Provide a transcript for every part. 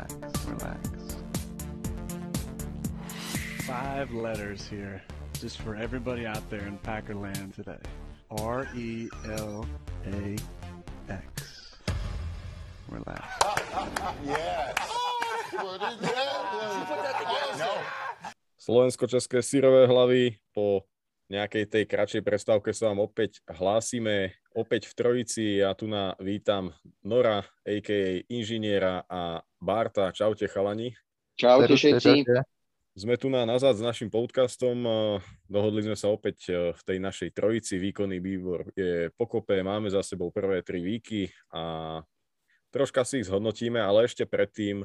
relax, relax. Five letters here, just for everybody out there in Packerland today. R E L A X. Relax. Yes. What is that? No. Slovensko-české sírové hlavy po nejakej tej kratšej prestávke sa vám opäť hlásime. Opäť v Trojici ja tu na vítam Nora, a.k.a. inžiniera a Barta. Čaute chalani. Čaute všetci. Sme tu na nazad s našim podcastom. Dohodli sme sa opäť e, v tej našej trojici. Výkonný výbor je pokope. Máme za sebou prvé tri víky a troška si ich zhodnotíme, ale ešte predtým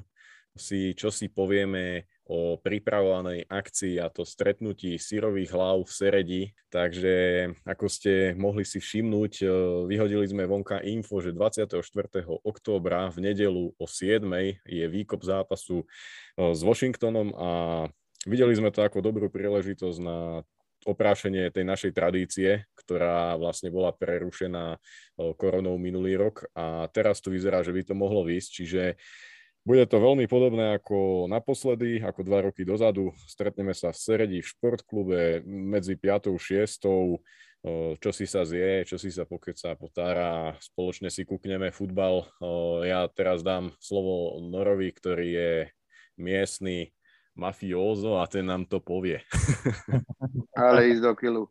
si čo si povieme o pripravovanej akcii a to stretnutí sírových hlav v Seredi. Takže ako ste mohli si všimnúť, e, vyhodili sme vonka info, že 24. októbra v nedelu o 7. je výkop zápasu e, s Washingtonom a videli sme to ako dobrú príležitosť na oprášenie tej našej tradície, ktorá vlastne bola prerušená e, koronou minulý rok a teraz to vyzerá, že by to mohlo výsť, čiže bude to veľmi podobné ako naposledy, ako dva roky dozadu. Stretneme sa v Seredi v športklube medzi 5. a 6. Čo si sa zje, čo si sa pokecá, potára, spoločne si kúkneme futbal. Ja teraz dám slovo Norovi, ktorý je miestny mafiózo a ten nám to povie. Ale ísť do kilu.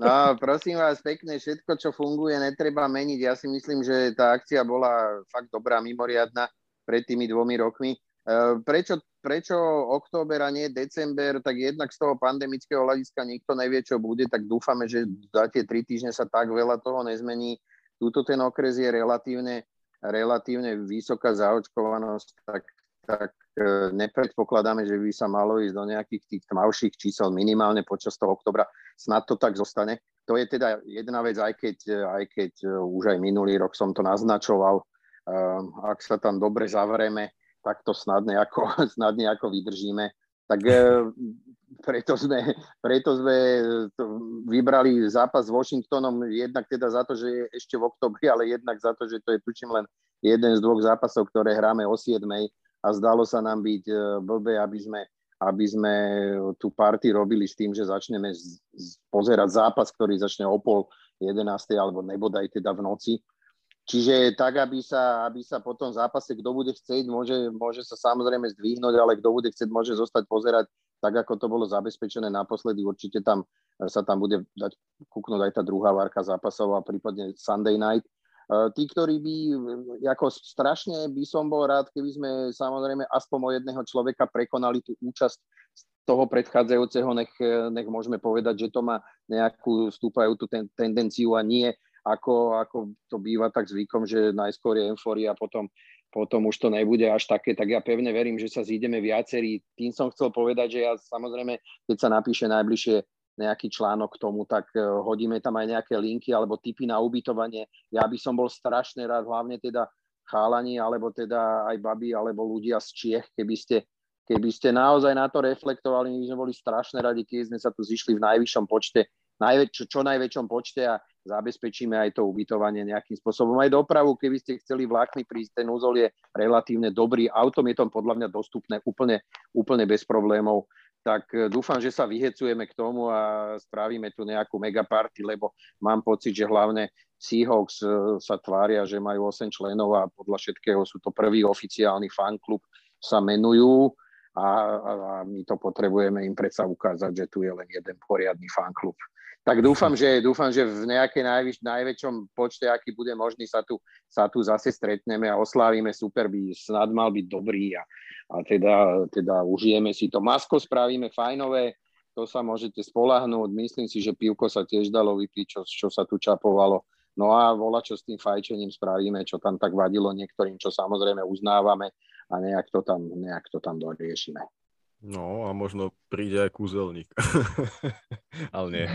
No, prosím vás, pekne, všetko, čo funguje, netreba meniť. Ja si myslím, že tá akcia bola fakt dobrá, mimoriadná pred tými dvomi rokmi. E, prečo, prečo október a nie december, tak jednak z toho pandemického hľadiska nikto nevie, čo bude, tak dúfame, že za tie tri týždne sa tak veľa toho nezmení. Tuto ten okres je relatívne, relatívne vysoká zaočkovanosť, tak, tak e, nepredpokladáme, že by sa malo ísť do nejakých tých tmavších čísel minimálne počas toho oktobra. Snad to tak zostane. To je teda jedna vec, aj keď, aj keď e, už aj minulý rok som to naznačoval, ak sa tam dobre zavrieme, tak to snad nejako, snad nejako vydržíme. Tak e, preto sme, preto sme vybrali zápas s Washingtonom jednak teda za to, že je ešte v oktobri, ale jednak za to, že to je tučím len jeden z dvoch zápasov, ktoré hráme o 7 a zdalo sa nám byť e, blbé, aby sme, aby sme tú party robili s tým, že začneme z, z, pozerať zápas, ktorý začne o pol 11. alebo nebodaj teda v noci Čiže tak, aby sa, aby sa po tom zápase, kto bude chcieť, môže, môže sa samozrejme zdvihnúť, ale kto bude chcieť, môže zostať pozerať tak, ako to bolo zabezpečené naposledy. Určite tam sa tam bude dať kúknúť aj tá druhá várka zápasov a prípadne Sunday night. E, tí, ktorí by, ako strašne by som bol rád, keby sme samozrejme aspoň o jedného človeka prekonali tú účasť toho predchádzajúceho, nech, nech môžeme povedať, že to má nejakú stúpajúcu ten, tendenciu a nie ako, ako to býva tak zvykom, že najskôr je euforia potom, potom už to nebude až také, tak ja pevne verím, že sa zídeme viacerí. Tým som chcel povedať, že ja samozrejme, keď sa napíše najbližšie nejaký článok k tomu, tak e, hodíme tam aj nejaké linky alebo tipy na ubytovanie. Ja by som bol strašne rád, hlavne teda chálani, alebo teda aj babi, alebo ľudia z Čiech, keby ste, keby ste naozaj na to reflektovali, my sme boli strašne radi, keď sme sa tu zišli v najvyššom počte, najväč, čo, najväčšom počte a zabezpečíme aj to ubytovanie nejakým spôsobom. Aj dopravu, keby ste chceli vlákmi prísť, ten úzol je relatívne dobrý. Autom je to podľa mňa dostupné úplne, úplne bez problémov. Tak e, dúfam, že sa vyhecujeme k tomu a spravíme tu nejakú megaparty, lebo mám pocit, že hlavne Seahawks e, sa tvária, že majú 8 členov a podľa všetkého sú to prvý oficiálny fanklub, sa menujú a, a my to potrebujeme im predsa ukázať, že tu je len jeden poriadny fanklub. Tak dúfam, že, dúfam, že v nejakej najvyš, najväčšom počte, aký bude možný, sa tu, sa tu zase stretneme a oslávime super, by snad mal byť dobrý a, a teda, teda užijeme si to. Masko spravíme fajnové, to sa môžete spolahnúť. Myslím si, že pivko sa tiež dalo vypiť, čo, čo sa tu čapovalo. No a vola, čo s tým fajčením spravíme, čo tam tak vadilo niektorým, čo samozrejme uznávame a nejak to tam, nejak to tam doriešime. No a možno príde aj kúzelník. Ale nie.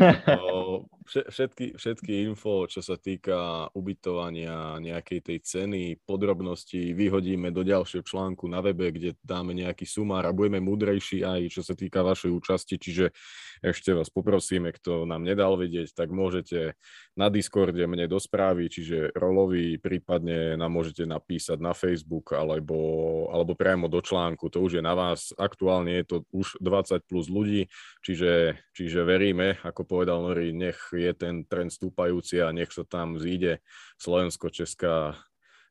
Všetky, všetky info, čo sa týka ubytovania, nejakej tej ceny, podrobnosti vyhodíme do ďalšieho článku na webe, kde dáme nejaký sumár a budeme múdrejší aj čo sa týka vašej účasti. Čiže ešte vás poprosíme, kto nám nedal vedieť, tak môžete na Discorde mne do správy, čiže rolový, prípadne nám môžete napísať na Facebook alebo, alebo priamo do článku. To už je na vás. Aktuálne je to už 20 plus ľudí, čiže, čiže veríme, ako povedal Nori, nech je ten trend stúpajúci a nech sa tam zíde Slovensko-Česká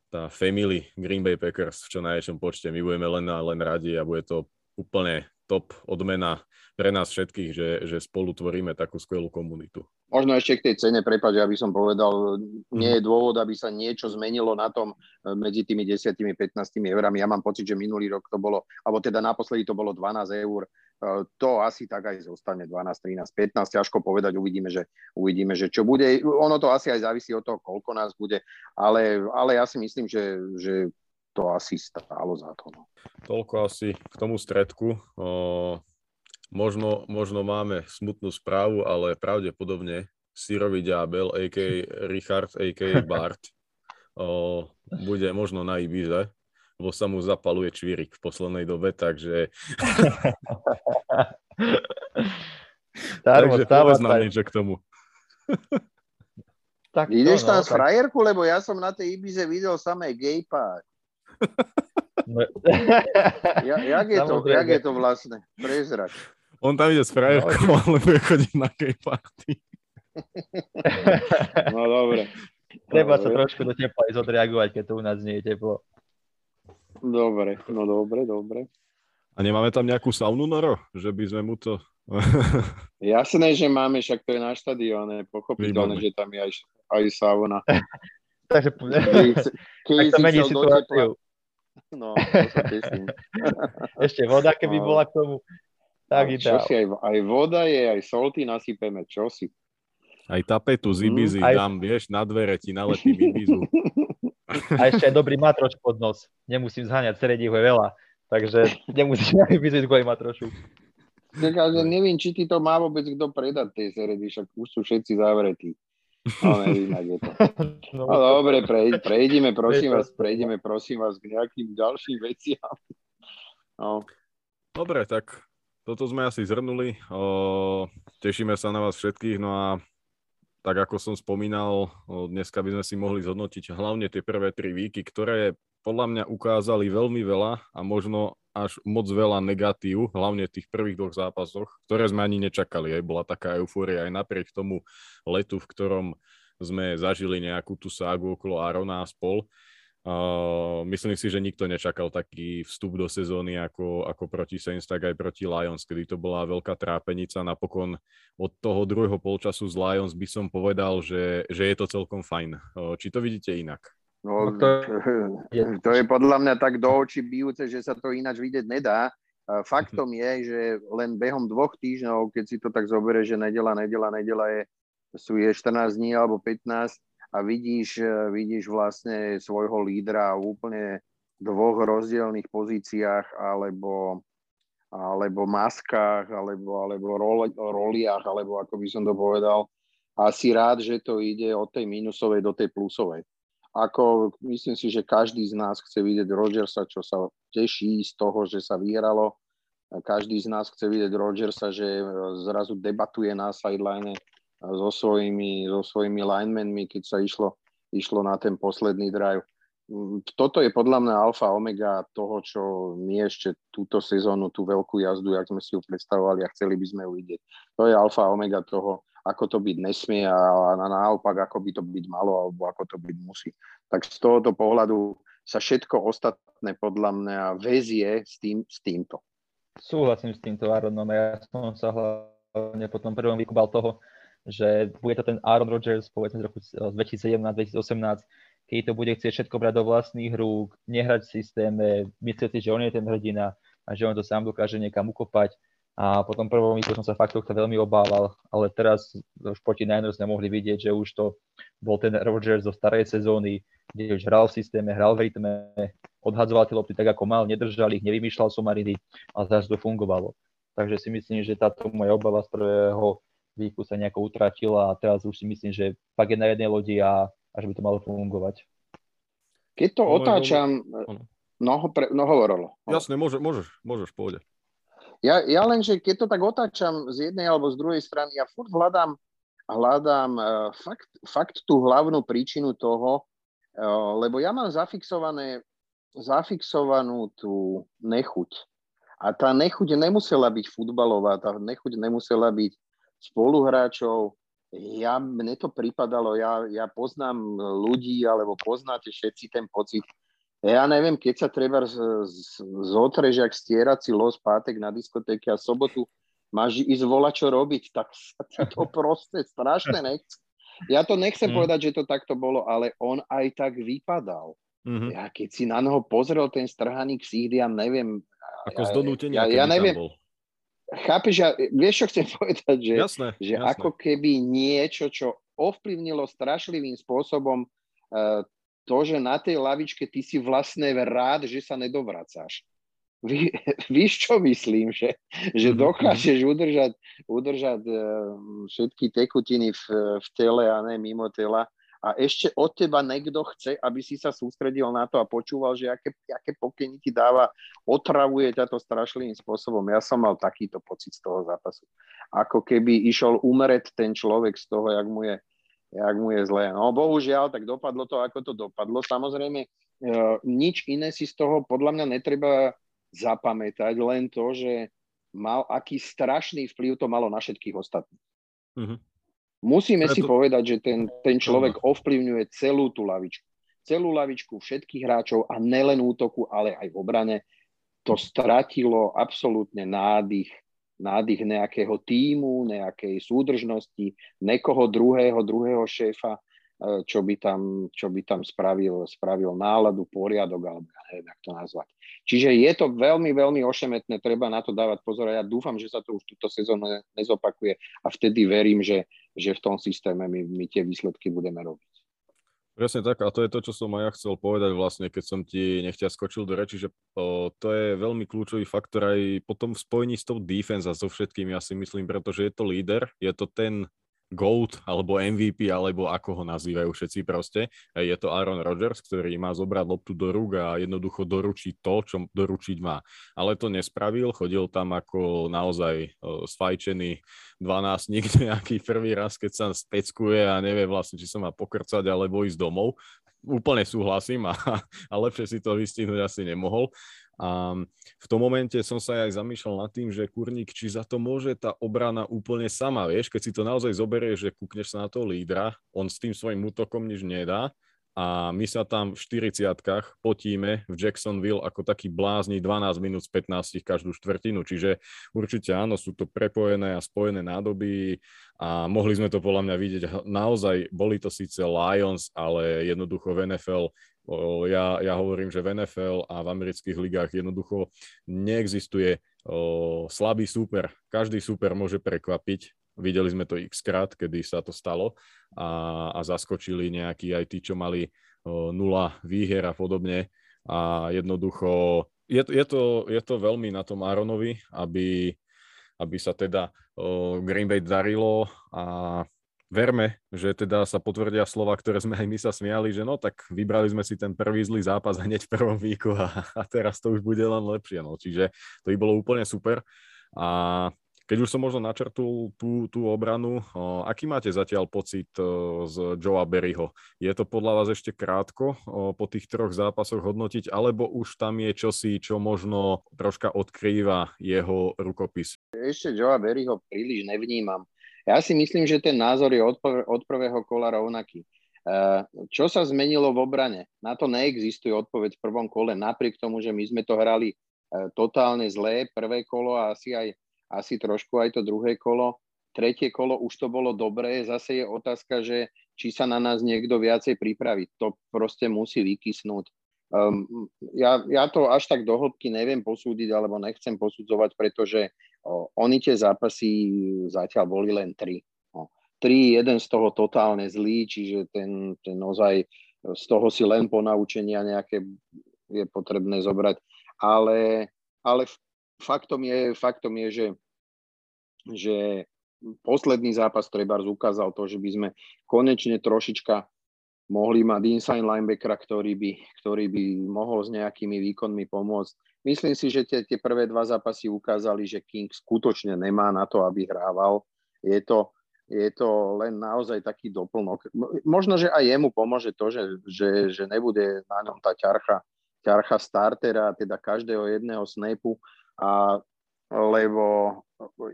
tá family Green Bay Packers v čo najväčšom počte. My budeme len, len radi a bude to úplne top odmena pre nás všetkých, že, že spolu tvoríme takú skvelú komunitu. Možno ešte k tej cene, prepáč, aby som povedal, nie je dôvod, aby sa niečo zmenilo na tom eh, medzi tými 10 15 eurami. Ja mám pocit, že minulý rok to bolo, alebo teda naposledy to bolo 12 eur. Eh, to asi tak aj zostane 12, 13, 15. Ťažko povedať, uvidíme, že, uvidíme, že čo bude. Ono to asi aj závisí od toho, koľko nás bude, ale, ale ja si myslím, že, že to asi stálo za to. No. Toľko asi k tomu stredku. O Možno, možno máme smutnú správu, ale pravdepodobne Sirovi Ďábel, a.k. Richard, a.k. Bart, o, bude možno na Ibize, lebo sa mu zapaluje čvírik v poslednej dobe, takže... takže povedz nám niečo k tomu. tak Ideš no, tam no, z frajerku, lebo ja som na tej Ibize videl samé gay pár. No. ja, jak, je to, jak je to vlastne? Prezrať. On tam ide s frajerkou, no, ale bude chodiť na gay party. No dobre. Treba dobre. sa trošku do tepla ísť odreagovať, keď to u nás nie je teplo. Dobre, no dobre, dobre. A nemáme tam nejakú saunu, Noro? Že by sme mu to... Jasné, že máme, však to je na štadióne. Pochopiteľné, že tam je aj, aj sauna. Takže keď sa mení situáciu. No, to. Ešte voda, keby no. bola k tomu. Tak čo si, aj, aj voda je, aj solty nasypeme, čo si. Aj tapetu z Ibizy mm, aj... dám, vieš, na dvere ti nalepím Ibizu. A ešte aj dobrý matroš pod nos. Nemusím zháňať, sredí ho je veľa. Takže nemusíš na Ibizu kvôli matrošu. Tak, ale neviem, či ti to má vôbec kto predať tej seredy, však už sú všetci zavretí. No, neviem, je to. No, no dobre, prejdeme, prosím vás, prejdeme, prosím vás, k nejakým ďalším veciam. No. Dobre, tak toto sme asi zhrnuli. O, tešíme sa na vás všetkých. No a tak ako som spomínal, dneska by sme si mohli zhodnotiť hlavne tie prvé tri víky, ktoré podľa mňa ukázali veľmi veľa a možno až moc veľa negatív, hlavne v tých prvých dvoch zápasoch, ktoré sme ani nečakali. Aj bola taká eufória aj napriek tomu letu, v ktorom sme zažili nejakú tú ságu okolo Arona a spol. Uh, myslím si, že nikto nečakal taký vstup do sezóny ako, ako proti Saints, tak aj proti Lions, kedy to bola veľká trápenica. Napokon od toho druhého polčasu z Lions by som povedal, že, že je to celkom fajn. Uh, či to vidíte inak? No, no to, je... to je podľa mňa tak do očí bijúce, že sa to ináč vidieť nedá. Faktom je, že len behom dvoch týždňov, keď si to tak zoberie, že nedela, nedela, nedela je, sú je 14 dní alebo 15, a vidíš, e, vidíš vlastne svojho lídra v úplne dvoch rozdielných pozíciách alebo, alebo maskách, alebo, alebo roli, roliach, alebo ako by som to povedal. A si rád, že to ide od tej minusovej do tej plusovej. Ako myslím si, že každý z nás chce vidieť Rodgersa, čo sa teší z toho, že sa vyhralo. Každý z nás chce vidieť Rodgersa, že zrazu debatuje na sideline so svojimi, so svojimi linemenmi, keď sa išlo, išlo na ten posledný drive. Mm, toto je podľa mňa alfa omega toho, čo my ešte túto sezónu, tú veľkú jazdu, jak sme si ju predstavovali a chceli by sme ju vidieť. To je alfa omega toho, ako to byť nesmie a, a naopak, ako by to byť malo alebo ako to byť musí. Tak z tohoto pohľadu sa všetko ostatné podľa mňa väzie s, tým, s týmto. Súhlasím s týmto, Aronom. Ja som sa hlavne po tom prvom vykúbal toho, že bude to ten Aaron Rodgers povedzme z roku 2017-2018, keď to bude chcieť všetko brať do vlastných rúk, nehrať v systéme, myslieť si, že on je ten hrdina a že on to sám dokáže niekam ukopať. A potom prvom som sa fakt tohto veľmi obával, ale teraz už proti Niners sme mohli vidieť, že už to bol ten Rodgers zo starej sezóny, kde už hral v systéme, hral v rytme, odhadzoval tie lopty tak, ako mal, nedržal ich, nevymýšľal somaridy a zase to fungovalo. takže si myslím, že táto moja obava z prvého výku sa nejako utratila a teraz už si myslím, že fakt je na jednej lodi a, a že by to malo fungovať. Keď to otáčam, no, pre, no hovorilo. Jasne, môže, môžeš, môžeš, pôjde. Ja, ja len, že keď to tak otáčam z jednej alebo z druhej strany, ja furt hľadám, hľadám uh, fakt, fakt tú hlavnú príčinu toho, uh, lebo ja mám zafixované, zafixovanú tú nechuť. A tá nechuť nemusela byť futbalová, tá nechuť nemusela byť spoluhráčov. Ja, mne to pripadalo, ja, ja poznám ľudí, alebo poznáte všetci ten pocit, ja neviem, keď sa treba zotreš, jak stierací los pátek na diskotéke a sobotu máš ísť volať, čo robiť, tak sa ti to proste strašne nechce. Ja to nechcem mm. povedať, že to takto bolo, ale on aj tak vypadal. Mm-hmm. Ja keď si na noho pozrel ten strhaný ksík, ja neviem. Ako ja, z donútenia, ja, ja neviem. Bol. Chápeš, ja, vieš, čo chcem povedať, že, jasné, že jasné. ako keby niečo, čo ovplyvnilo strašlivým spôsobom uh, to, že na tej lavičke ty si vlastne rád, že sa nedovracáš. Ví, víš, čo myslím? Že, že mhm, dokážeš mhm. udržať, udržať uh, všetky tekutiny v, v tele a ne mimo tela a ešte od teba niekto chce, aby si sa sústredil na to a počúval, že aké, aké pokyny ti dáva, otravuje ťa to strašlivým spôsobom. Ja som mal takýto pocit z toho zápasu. Ako keby išiel umreť ten človek z toho, jak mu je jak mu je zlé. No bohužiaľ, tak dopadlo to, ako to dopadlo. Samozrejme, e, nič iné si z toho podľa mňa netreba zapamätať, len to, že mal, aký strašný vplyv to malo na všetkých ostatných. Mm-hmm. Musíme Preto... si povedať, že ten, ten človek ovplyvňuje celú tú lavičku. Celú lavičku všetkých hráčov a nelen útoku, ale aj v obrane. To stratilo absolútne nádych nádych nejakého týmu, nejakej súdržnosti, nekoho druhého, druhého šéfa, čo by tam, čo by tam spravil, spravil náladu, poriadok, alebo ja neviem, jak to nazvať. Čiže je to veľmi, veľmi ošemetné, treba na to dávať pozor a ja dúfam, že sa to už túto sezónu nezopakuje a vtedy verím, že, že v tom systéme my, my tie výsledky budeme robiť. Presne tak, a to je to, čo som aj ja chcel povedať vlastne, keď som ti nechťa skočil do reči, že o, to je veľmi kľúčový faktor aj potom v spojení s tou defense a so všetkým, ja si myslím, pretože je to líder, je to ten GOAT alebo MVP, alebo ako ho nazývajú všetci proste. Je to Aaron Rodgers, ktorý má zobrať loptu do rúk a jednoducho doručiť to, čo doručiť má. Ale to nespravil, chodil tam ako naozaj sfajčený 12 nikto nejaký prvý raz, keď sa speckuje a nevie vlastne, či sa má pokrcať alebo ísť domov. Úplne súhlasím a, a lepšie si to vystihnúť asi nemohol. A v tom momente som sa aj zamýšľal nad tým, že kurník, či za to môže tá obrana úplne sama, vieš, keď si to naozaj zoberieš, že kúkneš sa na toho lídra, on s tým svojim útokom nič nedá a my sa tam v 40 potíme v Jacksonville ako taký blázni 12 minút z 15 každú štvrtinu, čiže určite áno, sú to prepojené a spojené nádoby a mohli sme to podľa mňa vidieť, naozaj boli to síce Lions, ale jednoducho v NFL ja, ja hovorím, že v NFL a v amerických ligách jednoducho neexistuje slabý súper. Každý súper môže prekvapiť. Videli sme to x krát, kedy sa to stalo a, a zaskočili nejakí aj tí, čo mali nula výhier a podobne. A jednoducho je, je, to, je to veľmi na tom Aaronovi, aby, aby sa teda Green Bay darilo a verme, že teda sa potvrdia slova, ktoré sme aj my sa smiali, že no tak vybrali sme si ten prvý zlý zápas hneď v prvom výku a, a teraz to už bude len lepšie. No. Čiže to by bolo úplne super. A keď už som možno načrtul tú, tú obranu, aký máte zatiaľ pocit z Joea Berryho? Je to podľa vás ešte krátko po tých troch zápasoch hodnotiť, alebo už tam je čosi, čo možno troška odkrýva jeho rukopis? Ešte Joea Berryho príliš nevnímam ja si myslím, že ten názor je od, od prvého kola rovnaký. Eh, čo sa zmenilo v obrane? Na to neexistuje odpoveď v prvom kole, napriek tomu, že my sme to hrali eh, totálne zlé, prvé kolo a asi, aj, asi trošku aj to druhé kolo. Tretie kolo už to bolo dobré, zase je otázka, že či sa na nás niekto viacej pripraví. To proste musí vykysnúť. Um, ja, ja to až tak do hĺbky neviem posúdiť, alebo nechcem posudzovať, pretože o, oni tie zápasy zatiaľ boli len tri. O, tri, jeden z toho totálne zlý, čiže ten, ten ozaj z toho si len ponaučenia nejaké je potrebné zobrať. Ale, ale faktom, je, faktom je, že že posledný zápas treba ukázal to, že by sme konečne trošička mohli mať inside linebackera, ktorý by, ktorý by mohol s nejakými výkonmi pomôcť. Myslím si, že tie, tie prvé dva zápasy ukázali, že King skutočne nemá na to, aby hrával. Je to, je to len naozaj taký doplnok. Možno, že aj jemu pomôže to, že, že, že nebude na ňom tá ťarcha, ťarcha startera, teda každého jedného snapu, a, lebo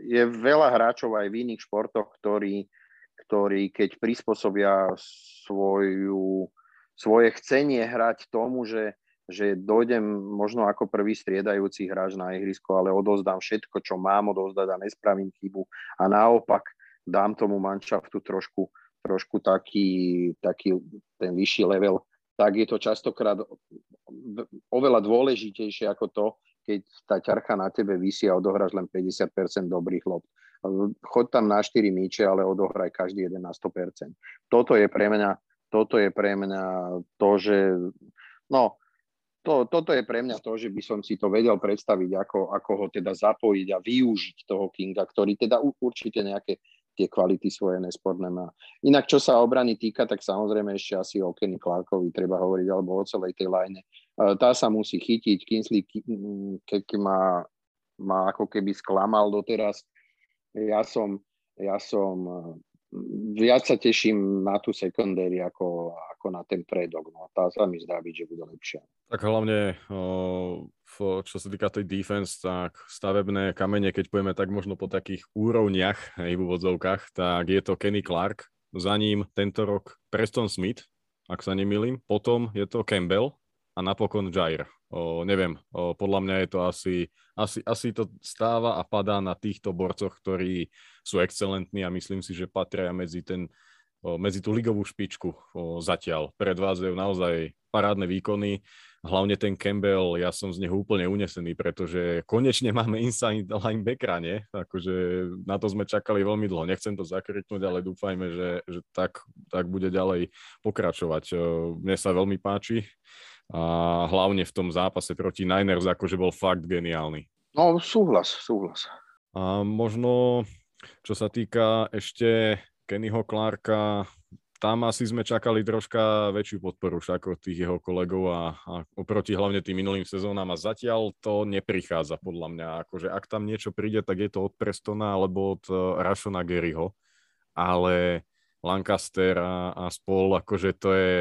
je veľa hráčov aj v iných športoch, ktorí, ktorí keď prispôsobia svoju, svoje chcenie hrať tomu, že, že dojdem možno ako prvý striedajúci hráč na ihrisko, ale odozdám všetko, čo mám odozdať a nespravím chybu. A naopak dám tomu manšaftu trošku, trošku taký, taký ten vyšší level, tak je to častokrát oveľa dôležitejšie ako to, keď tá ťarcha na tebe vysí a odohráš len 50% dobrých lob. Choď tam na 4 míče, ale odohraj každý jeden na 100%. Toto je pre mňa, toto je pre mňa to, že no, to, toto je pre mňa to, že by som si to vedel predstaviť, ako, ako ho teda zapojiť a využiť toho Kinga, ktorý teda určite nejaké tie kvality svoje nesporné má. Inak, čo sa obrany týka, tak samozrejme ešte asi o Kenny Clarkovi treba hovoriť, alebo o celej tej line. Tá sa musí chytiť. Kinsley, keď má, má ako keby sklamal doteraz. Ja som, ja som viac sa teším na tú secondary ako, ako na ten predok. No, tá sa mi zdá byť, že bude lepšia. Tak hlavne, čo sa týka tej defense, tak stavebné kamene, keď pojeme tak možno po takých úrovniach, aj v úvodzovkách, tak je to Kenny Clark, za ním tento rok Preston Smith, ak sa nemýlim, potom je to Campbell a napokon Jair. O, neviem, o, podľa mňa je to asi, asi, asi to stáva a padá na týchto borcoch, ktorí sú excelentní a myslím si, že patria medzi ten medzi tú ligovú špičku zatiaľ. Predvádzajú naozaj parádne výkony. Hlavne ten Campbell, ja som z neho úplne unesený, pretože konečne máme inside linebackera, nie? Akože na to sme čakali veľmi dlho. Nechcem to zakrytnúť, ale dúfajme, že, že tak, tak bude ďalej pokračovať. Mne sa veľmi páči a hlavne v tom zápase proti Niners akože bol fakt geniálny. No, súhlas, súhlas. A možno, čo sa týka ešte Kennyho Clarka, tam asi sme čakali troška väčšiu podporu však od tých jeho kolegov a, a oproti hlavne tým minulým sezónam a zatiaľ to neprichádza podľa mňa. Akože ak tam niečo príde, tak je to od Prestona alebo od uh, Rashona Garyho, ale Lancaster a, a spol, akože to je,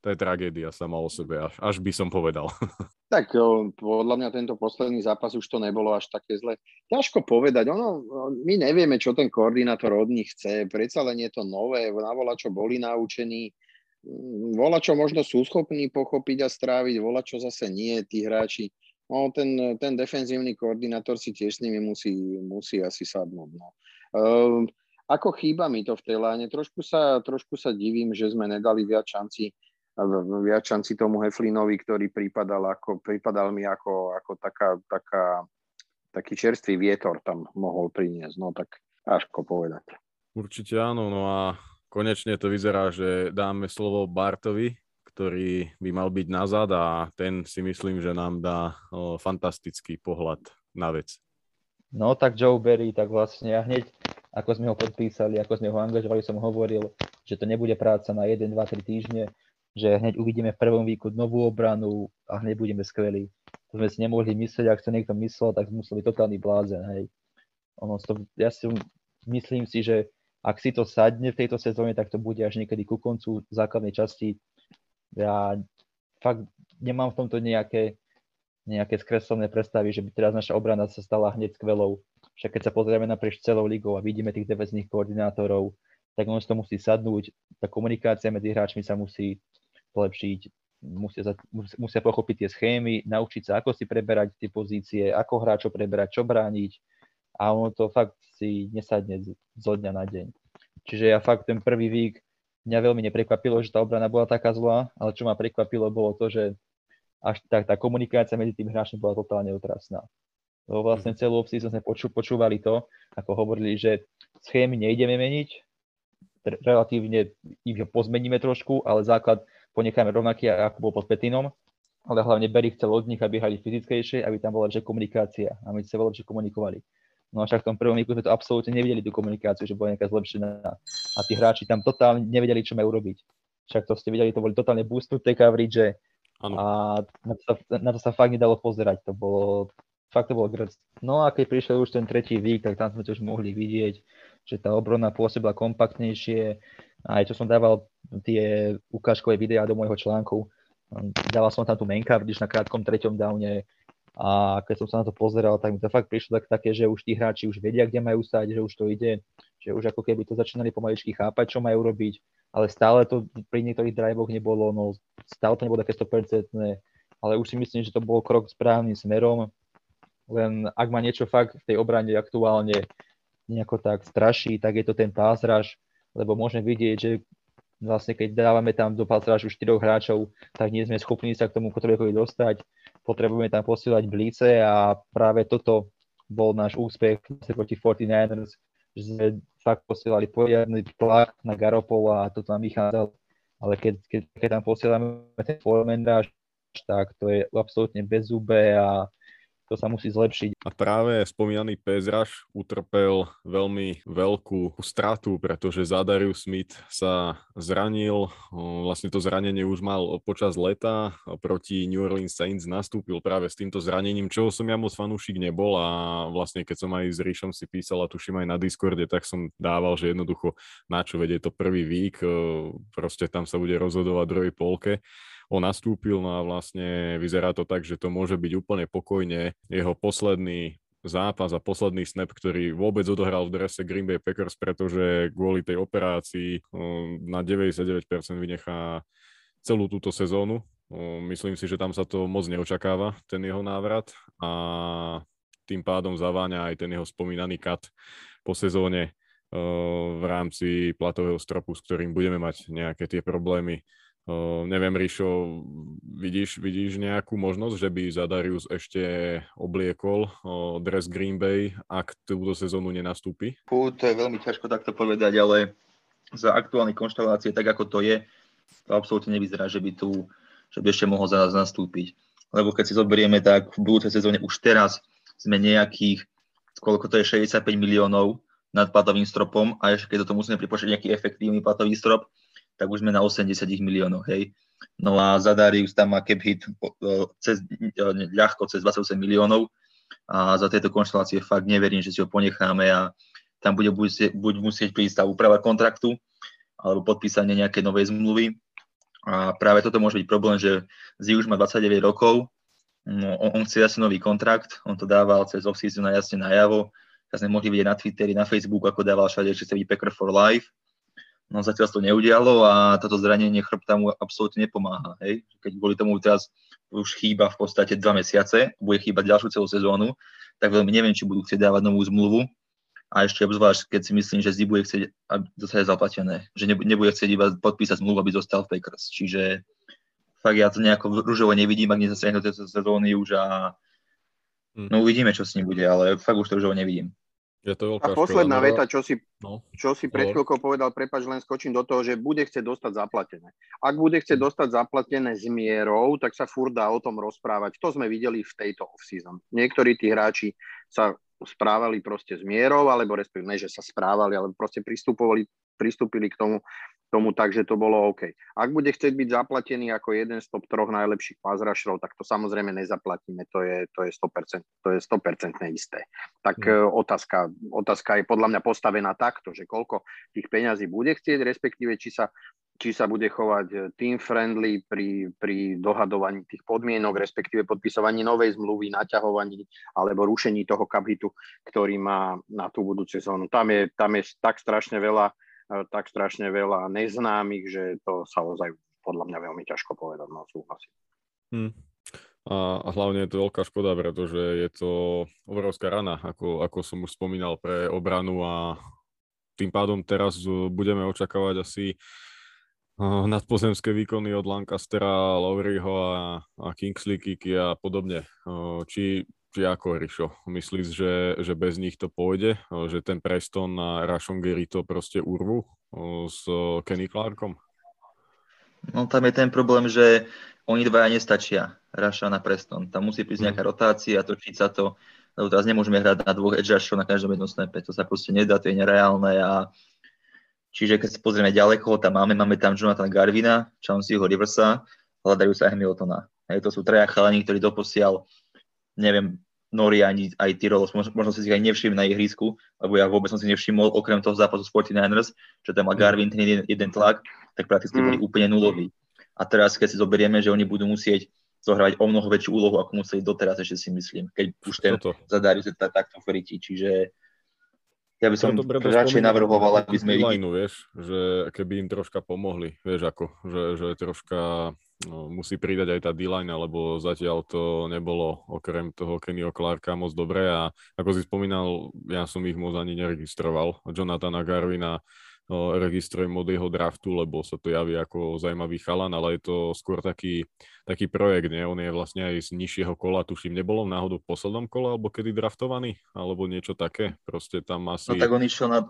to je tragédia sama o sebe, až, až by som povedal. Tak podľa mňa tento posledný zápas už to nebolo až také zle. Ťažko povedať, ono, my nevieme, čo ten koordinátor od nich chce, predsa len je to nové, na čo boli naučení, mm, vola, čo možno sú schopní pochopiť a stráviť, vola, čo zase nie, tí hráči. No, ten, ten defenzívny koordinátor si tiež s nimi musí, musí asi sadnúť. No. Um, ako chýba mi to v tej láne, trošku sa, trošku sa divím, že sme nedali viac šanci viac šanci tomu Heflinovi, ktorý pripadal, ako, pripadal mi ako, ako taká, taká, taký čerstvý vietor tam mohol priniesť. No tak ťažko povedať. Určite áno, no a konečne to vyzerá, že dáme slovo Bartovi, ktorý by mal byť nazad a ten si myslím, že nám dá o, fantastický pohľad na vec. No tak Joe Berry, tak vlastne ja hneď, ako sme ho podpísali, ako sme ho angažovali, som hovoril, že to nebude práca na 1, 2, 3 týždne, že hneď uvidíme v prvom výku novú obranu a hneď budeme skvelí. To sme si nemohli myslieť, ak sa niekto myslel, tak musel byť totálny blázen, hej. Ono to, ja si myslím si, že ak si to sadne v tejto sezóne, tak to bude až niekedy ku koncu základnej časti. Ja fakt nemám v tomto nejaké, nejaké skreslené predstavy, že by teraz naša obrana sa stala hneď skvelou. Však keď sa pozrieme naprieč celou ligou a vidíme tých defensívnych koordinátorov, tak ono to musí sadnúť, tá komunikácia medzi hráčmi sa musí zlepšiť, musia, za, musia pochopiť tie schémy, naučiť sa, ako si preberať tie pozície, ako hráčov preberať, čo brániť a ono to fakt si nesadne zo dňa na deň. Čiže ja fakt ten prvý vík mňa veľmi neprekvapilo, že tá obrana bola taká zlá, ale čo ma prekvapilo bolo to, že až tak tá komunikácia medzi tým hráčmi bola totálne otrasná. Lebo vlastne celú obsízu sme poču, počúvali to, ako hovorili, že schémy nejdeme meniť, relatívne ich pozmeníme trošku, ale základ ponecháme rovnaký, ako bol pod Petinom, ale hlavne Berry chcel od nich, aby hrali fyzickejšie, aby tam bola lepšia komunikácia a my sa lepšie komunikovali. No a však v tom prvom výku sme to absolútne nevideli tú komunikáciu, že bola nejaká zlepšená. A tí hráči tam totálne nevedeli, čo majú robiť. Však to ste videli, to boli totálne boostnuté coverage Áno. a na to, sa, na to sa fakt nedalo pozerať. To bolo, fakt to bolo grc. No a keď prišiel už ten tretí vík, tak tam sme to už mohli vidieť, že tá obrona pôsobila kompaktnejšie. Aj čo som dával tie ukážkové videá do môjho článku, dával som tam tú main coverage na krátkom treťom downe, a keď som sa na to pozeral, tak mi to fakt prišlo tak také, že už tí hráči už vedia, kde majú stať, že už to ide, že už ako keby to začínali pomaličky chápať, čo majú robiť, ale stále to pri niektorých drivoch nebolo, no stále to nebolo také 100%, ale už si myslím, že to bol krok správnym smerom, len ak ma niečo fakt v tej obrane aktuálne nejako tak straší, tak je to ten rush, lebo môžeme vidieť, že vlastne keď dávame tam do rushu štyroch hráčov, tak nie sme schopní sa k tomu potrebujú dostať potrebujeme tam posielať blíce a práve toto bol náš úspech proti 49ers, že sme fakt posielali poriadny tlak na Garopola a to tam vychádzalo. Ale keď, keď, keď tam posielame ten formendáž, tak to je absolútne bez zube a to sa musí zlepšiť. A práve spomínaný Pezraš utrpel veľmi veľkú stratu, pretože Zadarius Smith sa zranil. Vlastne to zranenie už mal počas leta. Proti New Orleans Saints nastúpil práve s týmto zranením, čo som ja moc fanúšik nebol a vlastne keď som aj s Ríšom si písal a tuším aj na Discorde, tak som dával, že jednoducho na čo vedie to prvý vík, proste tam sa bude rozhodovať druhej polke on nastúpil, no a vlastne vyzerá to tak, že to môže byť úplne pokojne jeho posledný zápas a posledný snap, ktorý vôbec odohral v drese Green Bay Packers, pretože kvôli tej operácii na 99% vynechá celú túto sezónu. Myslím si, že tam sa to moc neočakáva, ten jeho návrat a tým pádom zaváňa aj ten jeho spomínaný kat po sezóne v rámci platového stropu, s ktorým budeme mať nejaké tie problémy Neviem, Ríšo, vidíš, vidíš nejakú možnosť, že by Zadarius ešte obliekol uh, dres Green Bay, ak túto sezónu nenastúpi? Fú, to je veľmi ťažko takto povedať, ale za aktuálne konštelácie, tak ako to je, to absolútne nevyzerá, že by tu že by ešte mohol za nás nastúpiť. Lebo keď si zoberieme, tak v budúcej sezóne už teraz sme nejakých, koľko to je, 65 miliónov nad platovým stropom a ešte keď to musíme pripočítať nejaký efektívny platový strop, tak už sme na 80 miliónov, hej. No a Zadarius tam má cap hit cez, ľahko cez 28 miliónov a za tieto konštelácie fakt neverím, že si ho ponecháme a tam bude buď, buď musieť prísť tá úprava kontraktu alebo podpísanie nejakej novej zmluvy. A práve toto môže byť problém, že Zi už má 29 rokov, no, on, on chce asi nový kontrakt, on to dával cez off-season jasne najavo, tak sme mohli vidieť na Twitteri, na Facebooku, ako dával všade, že chce byť Packer for life No zatiaľ to neudialo a toto zranenie chrbta mu absolútne nepomáha. Hej? Keď kvôli tomu teraz už chýba v podstate dva mesiace, bude chýbať ďalšiu celú sezónu, tak veľmi neviem, či budú chcieť dávať novú zmluvu. A ešte obzvlášť, keď si myslím, že Zdi bude chcieť, aby dostať zaplatené. Že nebude chcieť iba podpísať zmluvu, aby zostal v Packers. Čiže fakt ja to nejako rúžovo nevidím, ak nezasiahnu tieto sezóny už a hm. no uvidíme, čo s ním bude, ale fakt už to rúžovo nevidím. Je to veľká a posledná škoda, veta, čo si, no, čo si pred chvíľkou povedal, prepač, len skočím do toho, že bude chcieť dostať zaplatené. Ak bude chcieť hm. dostať zaplatené s mierou, tak sa furt dá o tom rozprávať. To sme videli v tejto off-season. Niektorí tí hráči sa správali proste s mierou, alebo respektíve, že sa správali, ale proste pristupovali, pristúpili k tomu tomu tak, že to bolo OK. Ak bude chcieť byť zaplatený ako jeden z top troch najlepších rusherov, tak to samozrejme nezaplatíme, to je, to je 100%, to je 100% isté. Tak mm. otázka, otázka je podľa mňa postavená takto, že koľko tých peňazí bude chcieť, respektíve či sa, či sa bude chovať e, team friendly pri, pri dohadovaní tých podmienok, respektíve podpisovaní novej zmluvy, naťahovaní alebo rušení toho kapitu, ktorý má na tú budúcu sezónu. Tam je, tam je tak strašne veľa tak strašne veľa neznámych, že to sa ozaj podľa mňa veľmi ťažko povedať, no súhlasím. Hmm. A, hlavne je to veľká škoda, pretože je to obrovská rana, ako, ako som už spomínal, pre obranu a tým pádom teraz budeme očakávať asi nadpozemské výkony od Lancastera, Lowryho a, a Kingsley Kiki a podobne. Či či ako, Rišo? Myslíš, že, že bez nich to pôjde? Že ten Preston a Rashon Gary to proste urvu s Kenny Clarkom? No tam je ten problém, že oni dvaja nestačia, Raša a Preston. Tam musí prísť nejaká mhm. rotácia, točiť sa to. lebo teraz nemôžeme hrať na dvoch edge na každom jednom snape, to sa proste nedá, to je nereálne a čiže keď sa pozrieme ďaleko, tam máme, máme tam Jonathan Garvina, Chaunceyho Riversa, hľadajú sa Hamiltona. Hej, to sú traja chalani, ktorí doposiaľ, neviem, Nori ani aj Tyrolos, možno, možno si ich aj nevšimli na ihrisku, lebo ja vôbec som si nevšimol, okrem toho zápasu s 49ers, že tam mal mm. Garvin ten jeden, jeden tlak, tak prakticky mm. boli úplne nuloví. A teraz, keď si zoberieme, že oni budú musieť zohrávať o mnoho väčšiu úlohu, ako museli doteraz, ešte si myslím, keď už ten zadarí sa takto frití. Čiže ja by som radšej navrhoval, aby sme ich... vieš, že keby im troška pomohli, vieš ako, že, že troška musí pridať aj tá D-line, lebo zatiaľ to nebolo okrem toho Kennyho Clarka moc dobré a ako si spomínal, ja som ich moc ani neregistroval. Jonathana Garvina registrujem od jeho draftu, lebo sa to javí ako zaujímavý chalan, ale je to skôr taký, taký projekt, nie? On je vlastne aj z nižšieho kola, tuším, nebolo náhodou v poslednom kole, alebo kedy draftovaný, alebo niečo také, proste tam asi... No tak on išiel na,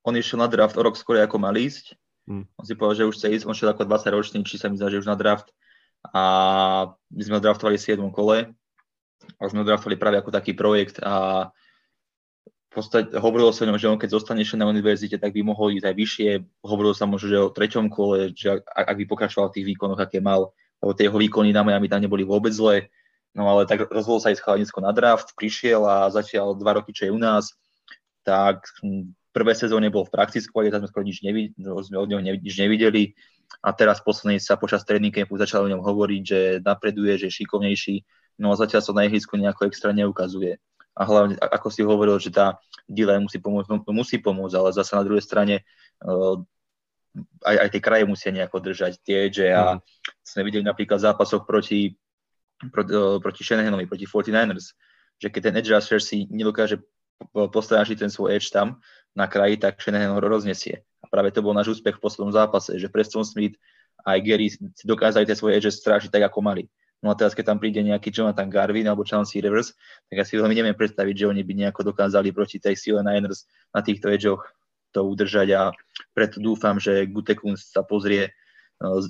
on išiel na draft o rok skôr, ako mal ísť. Hmm. On si povedal, že už chce ísť, on šiel ako 20 ročný, či sa mi zdá, že už na draft. A my sme draftovali v 7. kole. A sme ho draftovali práve ako taký projekt a podstate hovorilo sa o ňom, že on keď zostane ešte na univerzite, tak by mohol ísť aj vyššie. Hovorilo sa možno, že o treťom kole, že ak, ak by pokračoval v tých výkonoch, aké mal, lebo tie jeho výkony na Miami tam neboli vôbec zlé. No ale tak rozhodol sa aj chalanisko na draft, prišiel a zatiaľ dva roky, čo je u nás, tak prvé sezóne bol v praxi skôr, tam sme skoro nič nevideli, sme od neho nič nevideli. A teraz posledný sa počas tréning campu začal o ňom hovoriť, že napreduje, že je šikovnejší, no a zatiaľ sa na ihrisku nejako extra neukazuje. A hlavne, ako si hovoril, že tá delay musí pomôcť, no, musí pomôcť, ale zase na druhej strane uh, aj, aj tie kraje musia nejako držať tie že a mm. sme videli napríklad zápasoch proti, uh, proti Shanahanovi, proti 49ers, že keď ten edge rusher si nedokáže postrážiť ten svoj edge tam na kraji, tak Shanahan ho roznesie. A práve to bol náš úspech v poslednom zápase, že Preston Smith aj Gary dokázali tie svoje edge strážiť tak, ako mali. No a teraz, keď tam príde nejaký Jonathan Garvin alebo Chauncey Rivers, tak ja si veľmi neviem predstaviť, že oni by nejako dokázali proti tej sile Niners na týchto edgeoch to udržať a preto dúfam, že Gutekun sa pozrie, no,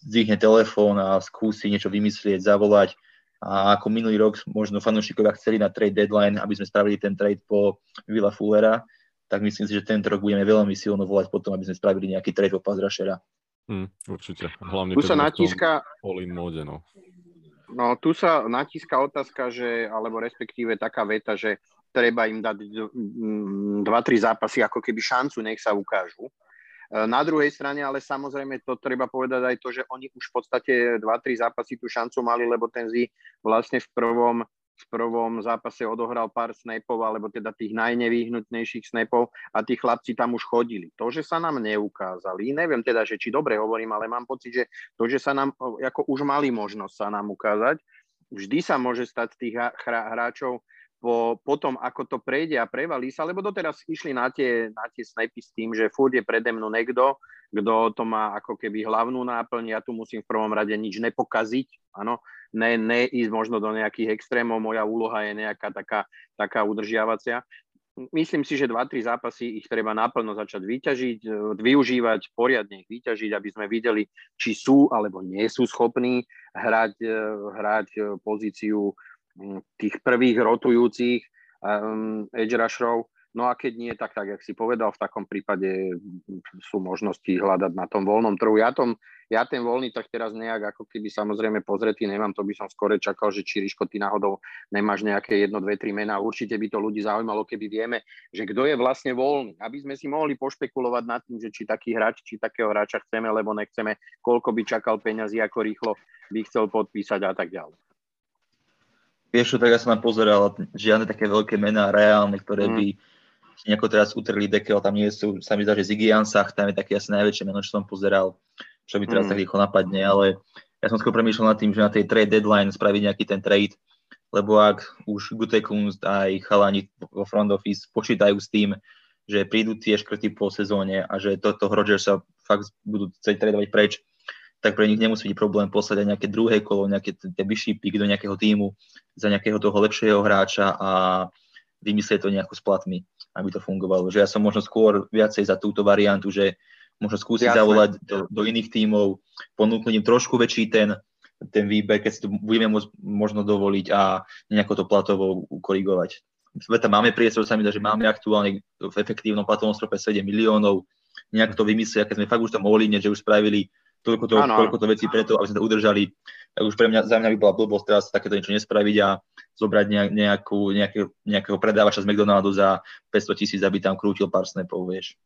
zdvihne telefón a skúsi niečo vymyslieť, zavolať a ako minulý rok možno fanúšikovia chceli na trade deadline, aby sme spravili ten trade po Villa Fullera, tak myslím si, že tento rok budeme veľmi silno volať potom, aby sme spravili nejaký trade po Pazrašera. Hmm, určite. Hlavne tu sa natíska... Móde, no. No tu sa natíska otázka, že, alebo respektíve taká veta, že treba im dať 2-3 zápasy, ako keby šancu, nech sa ukážu. E, na druhej strane, ale samozrejme to treba povedať aj to, že oni už v podstate 2-3 zápasy tú šancu mali, lebo ten Zi vlastne v prvom v prvom zápase odohral pár snapov, alebo teda tých najnevyhnutnejších snapov a tí chlapci tam už chodili. To, že sa nám neukázali, neviem teda, že či dobre hovorím, ale mám pocit, že to, že sa nám, ako už mali možnosť sa nám ukázať, vždy sa môže stať z tých hráčov po, potom, ako to prejde a prevalí sa, lebo doteraz išli na tie, na tie snapy s tým, že furt je prede mnou niekto, kto to má ako keby hlavnú náplň, ja tu musím v prvom rade nič nepokaziť, áno, ne, ne ísť možno do nejakých extrémov, moja úloha je nejaká taká, taká udržiavacia. Myslím si, že 2-3 zápasy ich treba naplno začať vyťažiť, využívať, poriadne ich vyťažiť, aby sme videli, či sú alebo nie sú schopní hrať, hrať pozíciu tých prvých rotujúcich um, edge rusherov. No a keď nie, tak tak, jak si povedal, v takom prípade sú možnosti hľadať na tom voľnom trhu. Ja, tom, ja ten voľný trh teraz nejak ako keby samozrejme pozretý nemám, to by som skore čakal, že či Ríško, ty náhodou nemáš nejaké jedno, dve, tri mená. Určite by to ľudí zaujímalo, keby vieme, že kto je vlastne voľný. Aby sme si mohli pošpekulovať nad tým, že či taký hráč, či takého hráča chceme, lebo nechceme, koľko by čakal peňazí, ako rýchlo by chcel podpísať a tak ďalej. Vieš tak ja som tam pozeral žiadne také veľké mená reálne, ktoré mm. by nejako teraz utrli dekel, tam nie sú, sa mi zdá, že Ziggy Ansach, tam je také asi najväčšie meno, čo som pozeral, čo mi teraz mm. tak rýchlo napadne, ale ja som skôr premýšľal nad tým, že na tej trade deadline spraviť nejaký ten trade, lebo ak už Gutekunst aj chalani vo front office počítajú s tým, že prídu tie škrty po sezóne a že toto Rodgers sa fakt budú chcieť tradovať preč, tak pre nich nemusí byť problém poslať aj nejaké druhé kolo, nejaké tie vyšší pik do nejakého týmu za nejakého toho lepšieho hráča a vymyslieť to nejako s platmi, aby to fungovalo. Že ja som možno skôr viacej za túto variantu, že možno skúsiť Jasne. zavolať do, do iných tímov, ponúknuť im trošku väčší ten ten výber, keď si to budeme môcť možno dovoliť a nejako to platovo ukorigovať. Tam máme priestor, sa mi dá, že máme aktuálne v efektívnom platovom strope 7 miliónov, nejak to vymyslia, keď sme fakt už tam mohli, že už spravili toľko to, toľko to vecí preto, aby sme to udržali, tak už pre mňa, za mňa by bola blbosť teraz takéto niečo nespraviť a zobrať nejakú, nejakého, nejakého predávača z McDonaldu za 500 tisíc, aby tam krútil pár snapov, vieš.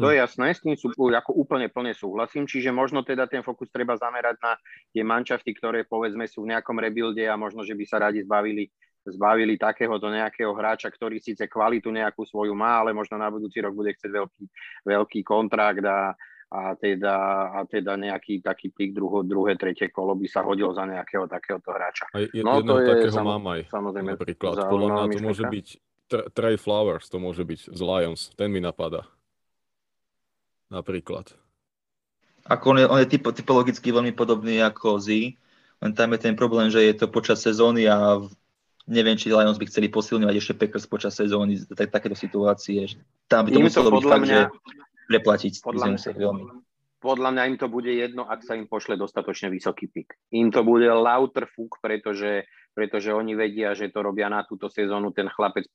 To je jasné, s tým sú, ako úplne plne súhlasím, čiže možno teda ten fokus treba zamerať na tie mančafty, ktoré povedzme sú v nejakom rebuilde a možno, že by sa radi zbavili zbavili takéhoto nejakého hráča, ktorý síce kvalitu nejakú svoju má, ale možno na budúci rok bude chcieť veľký, veľký kontrakt a, a, teda, a teda nejaký taký pík druho, druhé, tretie kolo by sa hodil za nejakého takéhoto hráča. Aj je, no, to je, takého sam, mám aj, samozrejme, napríklad. Podľa mňa to môže byť Trey Flowers, to môže byť z Lions, ten mi napadá. Napríklad. Ako on je, on je typ, typologicky veľmi podobný ako Z, len tam je ten problém, že je to počas sezóny a neviem, či Lions by chceli posilňovať ešte Packers počas sezóny, tak, takéto situácie. Tam by to muselo byť fakt, mňa, že preplatiť. Podľa mňa, veľmi. podľa mňa im to bude jedno, ak sa im pošle dostatočne vysoký pik. Im to bude lauter fúk, pretože, pretože oni vedia, že to robia na túto sezónu. Ten chlapec,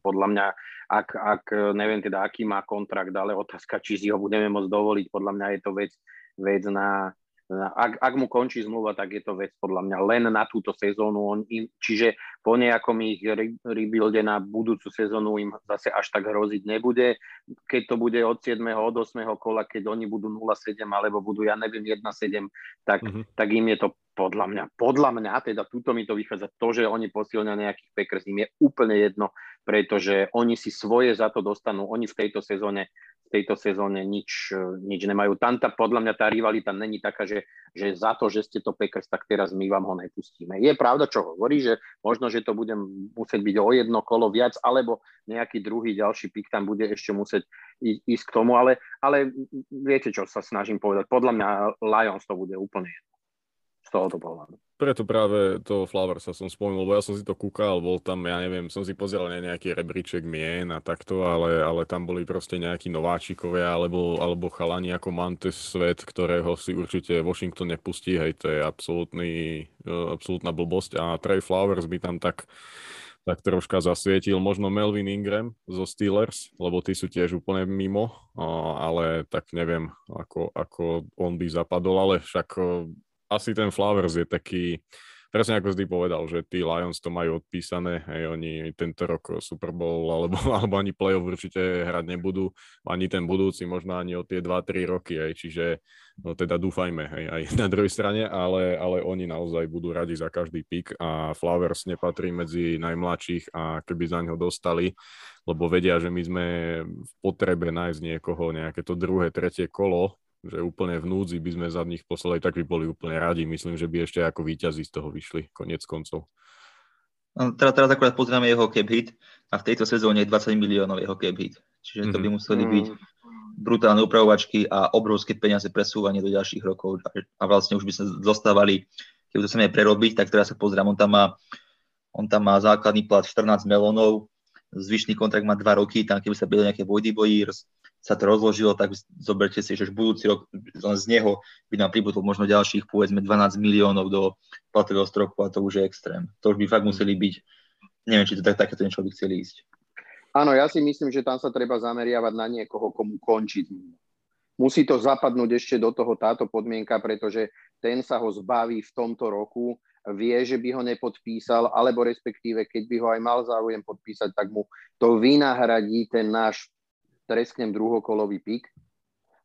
podľa mňa, ak, ak neviem teda, aký má kontrakt, ale otázka, či si ho budeme môcť dovoliť, podľa mňa je to vec, vec na, ak, ak mu končí zmluva, tak je to vec podľa mňa len na túto sezónu. On im, čiže po nejakom ich rebuilde na budúcu sezónu im zase až tak hroziť nebude. Keď to bude od 7. od 8. kola, keď oni budú 0,7 alebo budú, ja neviem, 1,7, tak, mm-hmm. tak im je to podľa mňa, podľa mňa, teda túto mi to vychádza, to, že oni posilňa nejakých Packers, im je úplne jedno, pretože oni si svoje za to dostanú, oni v tejto sezóne tejto sezóne nič, nič nemajú. Tam tá, podľa mňa tá rivalita není taká, že, že za to, že ste to Packers, tak teraz my vám ho nepustíme. Je pravda, čo hovorí, že možno, že to bude musieť byť o jedno kolo viac, alebo nejaký druhý ďalší pik tam bude ešte musieť ísť k tomu, ale, ale viete, čo sa snažím povedať. Podľa mňa Lions to bude úplne jedno z tohoto pohľadu. Preto práve to sa som spomenul, lebo ja som si to kúkal, bol tam, ja neviem, som si pozeral na nejaký rebríček mien a takto, ale, ale tam boli proste nejakí nováčikovia alebo, alebo chalani ako Mantes Svet, ktorého si určite Washington nepustí, hej, to je absolútny, e, absolútna blbosť. A Trey Flowers by tam tak tak troška zasvietil. Možno Melvin Ingram zo Steelers, lebo tí sú tiež úplne mimo, ale tak neviem, ako, ako on by zapadol, ale však asi ten Flowers je taký, presne ako si povedal, že tí Lions to majú odpísané, hej, oni tento rok Super Bowl alebo, alebo ani playoff určite hrať nebudú, ani ten budúci, možno ani o tie 2-3 roky, hej, čiže no teda dúfajme hej, aj na druhej strane, ale, ale oni naozaj budú radi za každý pik a Flowers nepatrí medzi najmladších a keby za ňo dostali, lebo vedia, že my sme v potrebe nájsť niekoho, nejaké to druhé, tretie kolo, že úplne v núdzi by sme za nich poslali, tak by boli úplne radi. Myslím, že by ešte ako víťazí z toho vyšli, konec koncov. No, teraz, teraz akurát pozrieme jeho cap hit a v tejto sezóne je 20 miliónov jeho cap hit. Čiže to by mhm. museli byť brutálne upravovačky a obrovské peniaze presúvanie do ďalších rokov a vlastne už by sa dostávali, keď to chceme prerobiť, tak teraz sa pozriem, on tam má, on tam má základný plat 14 melónov, zvyšný kontrakt má 2 roky, tam keby sa byli nejaké Voidy Boyers, sa to rozložilo, tak zoberte si, že už budúci rok len z neho by nám pribudlo možno ďalších povedzme 12 miliónov do platového stropu a to už je extrém. To už by fakt museli byť, neviem, či to tak, takéto niečo by chceli ísť. Áno, ja si myslím, že tam sa treba zameriavať na niekoho, komu končí Musí to zapadnúť ešte do toho táto podmienka, pretože ten sa ho zbaví v tomto roku, vie, že by ho nepodpísal, alebo respektíve, keď by ho aj mal záujem podpísať, tak mu to vynahradí ten náš tresknem druhokolový pik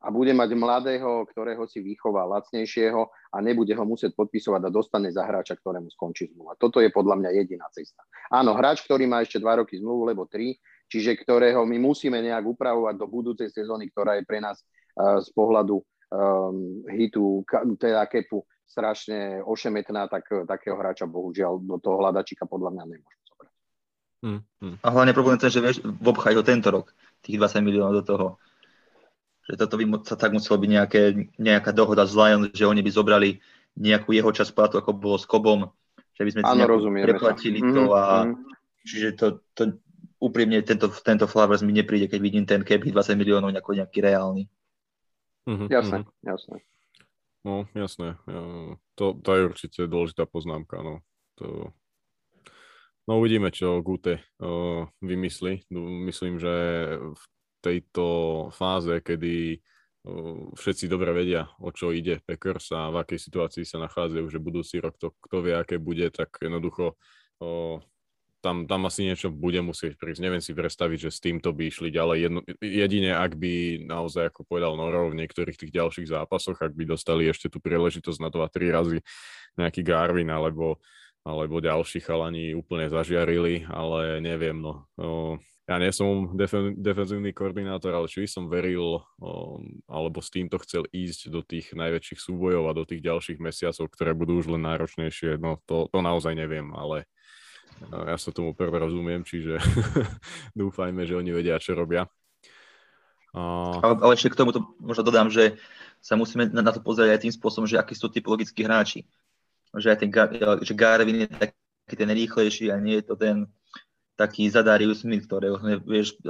a bude mať mladého, ktorého si vychová lacnejšieho a nebude ho musieť podpisovať a dostane za hráča, ktorému skončí zmluva. Toto je podľa mňa jediná cesta. Áno, hráč, ktorý má ešte dva roky zmluvu, lebo tri, čiže ktorého my musíme nejak upravovať do budúcej sezóny, ktorá je pre nás uh, z pohľadu um, hitu, teda kepu, strašne ošemetná, tak takého hráča bohužiaľ do toho hľadačika podľa mňa nemôžeme zobrať. Hmm, hmm. A hlavne problém je, že vieš, obchaj ho tento rok tých 20 miliónov do toho. Že toto by sa tak muselo byť nejaké, nejaká dohoda s Lion, že oni by zobrali nejakú jeho časť platu, ako bolo s Kobom, že by sme Áno, preplatili sa. to mhm, a mm-hmm. čiže to, to úprimne tento, tento Flowers mi nepríde, keď vidím ten cap 20 miliónov nejako nejaký reálny. Mm-hmm. Jasné, jasné. No, jasné. To, to je určite dôležitá poznámka. No. To... no uvidíme, čo Gute uh, vymyslí. Myslím, že v tejto fáze, kedy uh, všetci dobre vedia, o čo ide Packers a v akej situácii sa nachádzajú, že budúci rok to kto vie, aké bude, tak jednoducho uh, tam, tam asi niečo bude musieť prísť. Neviem si predstaviť, že s týmto by išli ďalej. Jedno, jedine, ak by naozaj, ako povedal Noro, v niektorých tých ďalších zápasoch, ak by dostali ešte tú príležitosť na to a tri razy nejaký Garvin alebo, alebo ďalší chalani úplne zažiarili, ale neviem, no. Ja nie som def- defenzívny koordinátor, ale či by som veril, alebo s týmto chcel ísť do tých najväčších súbojov a do tých ďalších mesiacov, ktoré budú už len náročnejšie, no to, to naozaj neviem, ale ja sa tomu prvé rozumiem, čiže dúfajme, že oni vedia, čo robia. A... Ale, ale ešte k tomu možno dodám, že sa musíme na to pozrieť aj tým spôsobom, že akí sú typologickí hráči. Že, aj ten, že Garvin je taký ten rýchlejší a nie je to ten taký Zadarius Smith, ktorého sme, vieš,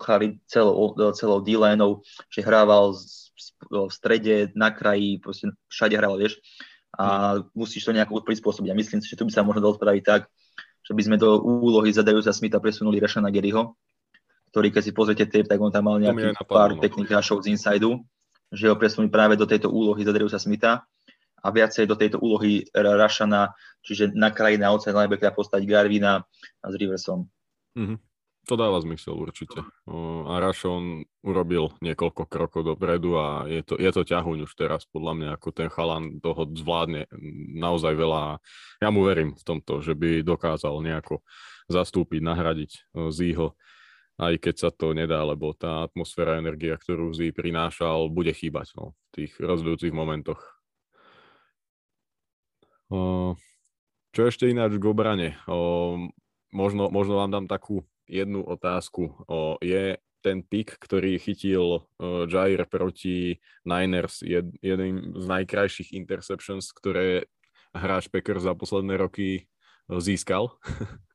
pchali celou, celou d že hrával v strede, na kraji, proste všade hral, vieš, a musíš to nejako prispôsobiť. A myslím si, že tu by sa možno dalo spraviť tak, že by sme do úlohy Zadajúca Smitha presunuli Rašana Garyho, ktorý keď si pozriete tape, tak on tam mal nejakých pár no. pekných hráčov z inside že ho presunuli práve do tejto úlohy Zadajúca Smitha a viacej do tejto úlohy Rašana, čiže na kraji na outside linebackera postať Garvina a s Riversom. Mm-hmm. To dáva zmysel určite. A Rašon urobil niekoľko krokov dopredu a je to, je to ťahuň už teraz podľa mňa, ako ten chalan toho zvládne naozaj veľa. Ja mu verím v tomto, že by dokázal nejako zastúpiť, nahradiť Zího, aj keď sa to nedá, lebo tá atmosféra, energia, ktorú Zí prinášal, bude chýbať no, v tých rozhodujúcich momentoch. Čo ešte ináč k obrane? Možno, možno vám dám takú jednu otázku. Je ten pick, ktorý chytil Jair proti Niners, jed, jeden z najkrajších interceptions, ktoré hráč Packers za posledné roky získal?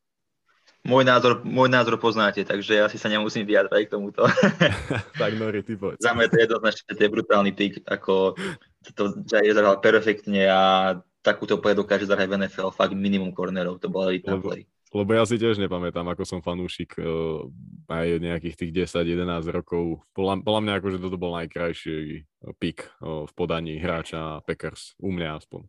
Môj názor, môj názor poznáte, takže asi sa nemusím vyjadrať k tomuto. tak Nori, ty povedz. Za mňa to je jednoznačne, to je brutálny pick, ako to Jair zahral perfektne a takúto play dokáže zahrať v NFL fakt minimum cornerov, to bola elitná play. Lebo ja si tiež nepamätám, ako som fanúšik uh, aj nejakých tých 10-11 rokov. Podľa, podľa mňa akože toto bol najkrajší eh, pik uh, v podaní hráča Packers. U mňa aspoň.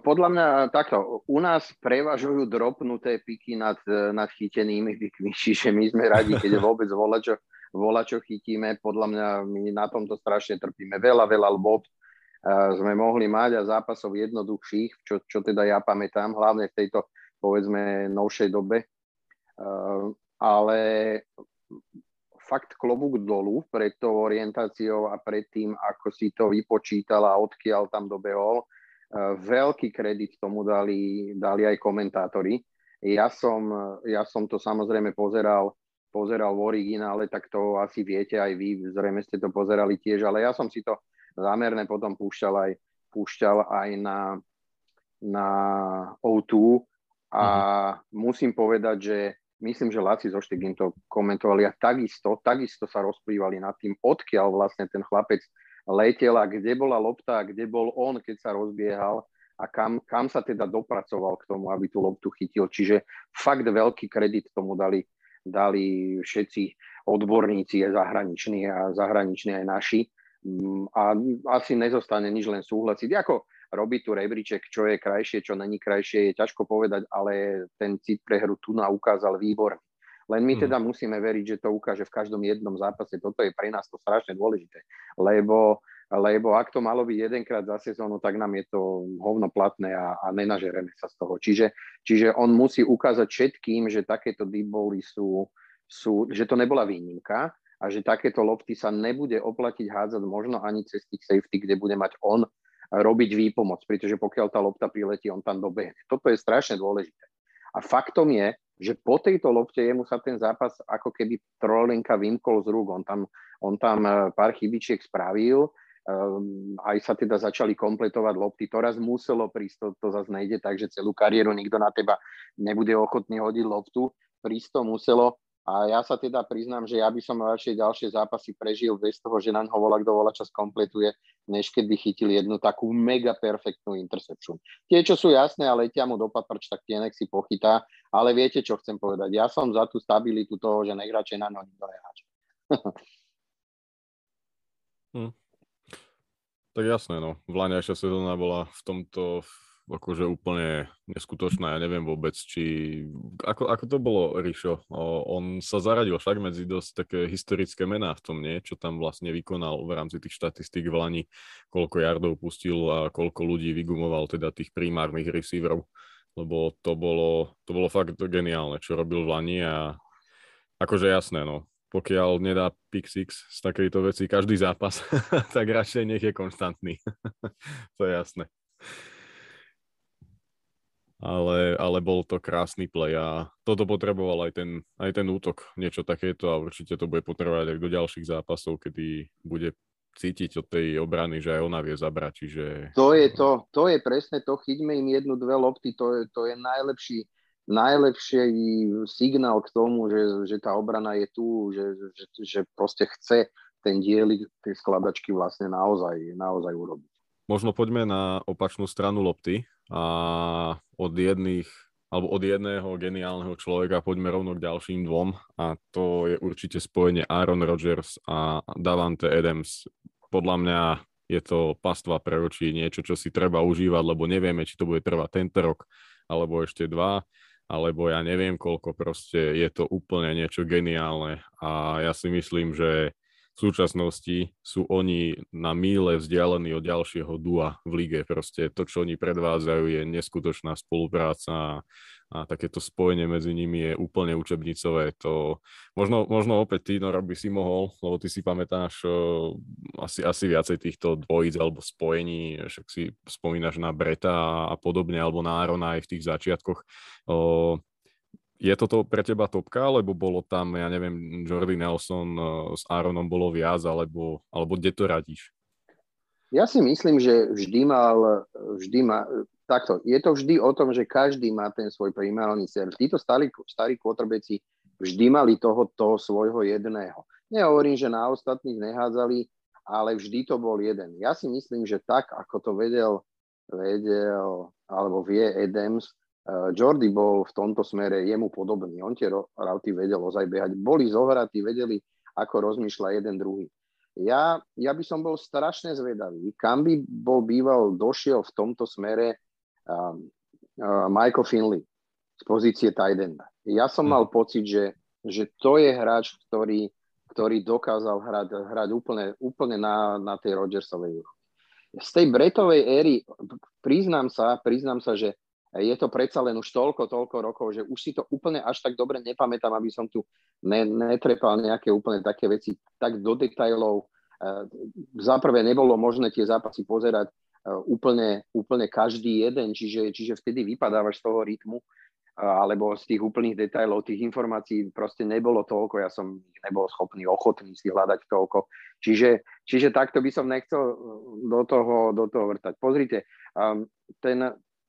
Podľa mňa takto, u nás prevažujú dropnuté piky nad, nad chytenými pikmi, čiže my sme radi, keď vôbec volá, čo, volá, čo chytíme. Podľa mňa my na tomto strašne trpíme. Veľa, veľa lob sme mohli mať a zápasov jednoduchších, čo, čo teda ja pamätám, hlavne v tejto povedzme novšej dobe. Ale fakt klobúk dolu pred tou orientáciou a pred tým, ako si to vypočítal a odkiaľ tam dobehol. Veľký kredit tomu dali, dali aj komentátori. Ja som, ja som to samozrejme pozeral, pozeral v originále, tak to asi viete aj vy, zrejme ste to pozerali tiež, ale ja som si to zámerne potom púšťal aj, púšťal aj na, na O2 a uh-huh. musím povedať, že myslím, že Laci so Štegin to komentovali a takisto, takisto sa rozplývali nad tým, odkiaľ vlastne ten chlapec letel a kde bola lopta, kde bol on, keď sa rozbiehal a kam, kam sa teda dopracoval k tomu, aby tú loptu chytil. Čiže fakt veľký kredit tomu dali, dali všetci odborníci zahraniční a zahraniční aj naši. Mm, a asi nezostane nič len súhlasiť. Ako robiť tu rebríček, čo je krajšie, čo není krajšie, je ťažko povedať, ale ten cit pre hru tu ukázal výborný. Len my hmm. teda musíme veriť, že to ukáže v každom jednom zápase. Toto je pre nás to strašne dôležité, lebo, lebo ak to malo byť jedenkrát za sezónu, tak nám je to hovno platné a, a nenažereme sa z toho. Čiže, čiže on musí ukázať všetkým, že takéto deep sú, sú, že to nebola výnimka a že takéto lopty sa nebude oplatiť hádzať možno ani cez tých safety, kde bude mať on robiť výpomoc, pretože pokiaľ tá lopta priletí, on tam dobehne. Toto je strašne dôležité. A faktom je, že po tejto lopte jemu sa ten zápas ako keby trolinka vymkol z rúk. On tam, on tam e, pár chybičiek spravil, um, aj sa teda začali kompletovať lopty. To raz muselo prísť, to, to zase nejde tak, že celú kariéru nikto na teba nebude ochotný hodiť loptu. Prísť to muselo A ja sa teda priznám, že ja by som radšej ďalšie zápasy prežil bez toho, že na ňo volá, kto volá čas kompletuje, než keby chytil jednu takú mega perfektnú interception. Tie, čo sú jasné a letia mu do paprč, tak tie nech si pochytá, ale viete, čo chcem povedať. Ja som za tú stabilitu toho, že nech radšej na ňo nikto neháče. hm. Tak jasné, no. Vláňajšia sezóna bola v tomto akože úplne neskutočná. Ja neviem vôbec, či... Ako, ako to bolo, Rišo? O, on sa zaradil však medzi dosť také historické mená v tom, nie? Čo tam vlastne vykonal v rámci tých štatistík v Lani, koľko jardov pustil a koľko ľudí vygumoval teda tých primárnych receiverov. Lebo to bolo, to bolo fakt geniálne, čo robil v Lani a akože jasné, no. Pokiaľ nedá pick six z takejto veci každý zápas, tak radšej nech je konštantný. to je jasné ale, ale bol to krásny play a toto potreboval aj ten, aj ten útok, niečo takéto a určite to bude potrebovať aj do ďalších zápasov, kedy bude cítiť od tej obrany, že aj ona vie zabrať, čiže... To je to, to je presne to, chyťme im jednu, dve lopty, to je, to je najlepší, najlepší signál k tomu, že, že tá obrana je tu, že, že, že proste chce ten dielik tej skladačky vlastne naozaj, naozaj urobiť. Možno poďme na opačnú stranu lopty a od jedných alebo od jedného geniálneho človeka poďme rovno k ďalším dvom a to je určite spojenie Aaron Rodgers a Davante Adams. Podľa mňa je to pastva pre oči, niečo, čo si treba užívať, lebo nevieme, či to bude trvať tento rok, alebo ešte dva, alebo ja neviem koľko, proste je to úplne niečo geniálne a ja si myslím, že v súčasnosti sú oni na míle vzdialení od ďalšieho dua v lige. Proste to, čo oni predvádzajú, je neskutočná spolupráca a takéto spojenie medzi nimi je úplne učebnicové. To, možno, možno opäť ty, Nora, by si mohol, lebo ty si pamätáš uh, asi, asi viacej týchto dvojíc alebo spojení, však si spomínaš na Breta a podobne, alebo na Arona aj v tých začiatkoch. Uh, je toto pre teba topka, alebo bolo tam, ja neviem, Jordy Nelson uh, s Aaronom bolo viac, alebo, alebo kde to radíš? Ja si myslím, že vždy mal, vždy má, takto, je to vždy o tom, že každý má ten svoj primárny serv. Títo starí, starí kôtrbeci vždy mali toho, toho svojho jedného. Nehovorím, že na ostatných nehádzali, ale vždy to bol jeden. Ja si myslím, že tak, ako to vedel, vedel alebo vie Adams, Eh, Jordy bol v tomto smere jemu podobný. On tie rauty vedel ozaj behať. Boli zohratí, vedeli, ako rozmýšľa jeden druhý. Ja, ja by som bol strašne zvedavý, kam by bol býval, došiel v tomto smere uh, uh, Michael Finley z pozície Tidenda. Ja som hm. mal pocit, že, že to je hráč, ktorý, ktorý dokázal hrať, hrať úplne, úplne na, na tej Rodgersovej úrovni. Z tej Bretovej éry, priznám sa, priznám sa, že je to predsa len už toľko, toľko rokov, že už si to úplne až tak dobre nepamätám, aby som tu ne, netrepal nejaké úplne také veci tak do detajlov. E, Zaprvé nebolo možné tie zápasy pozerať e, úplne, úplne každý jeden, čiže, čiže vtedy vypadávaš z toho rytmu e, alebo z tých úplných detajlov, tých informácií proste nebolo toľko, ja som nebol schopný, ochotný si hľadať toľko. Čiže, čiže takto by som nechcel do toho, do toho vrtať. Pozrite, ten,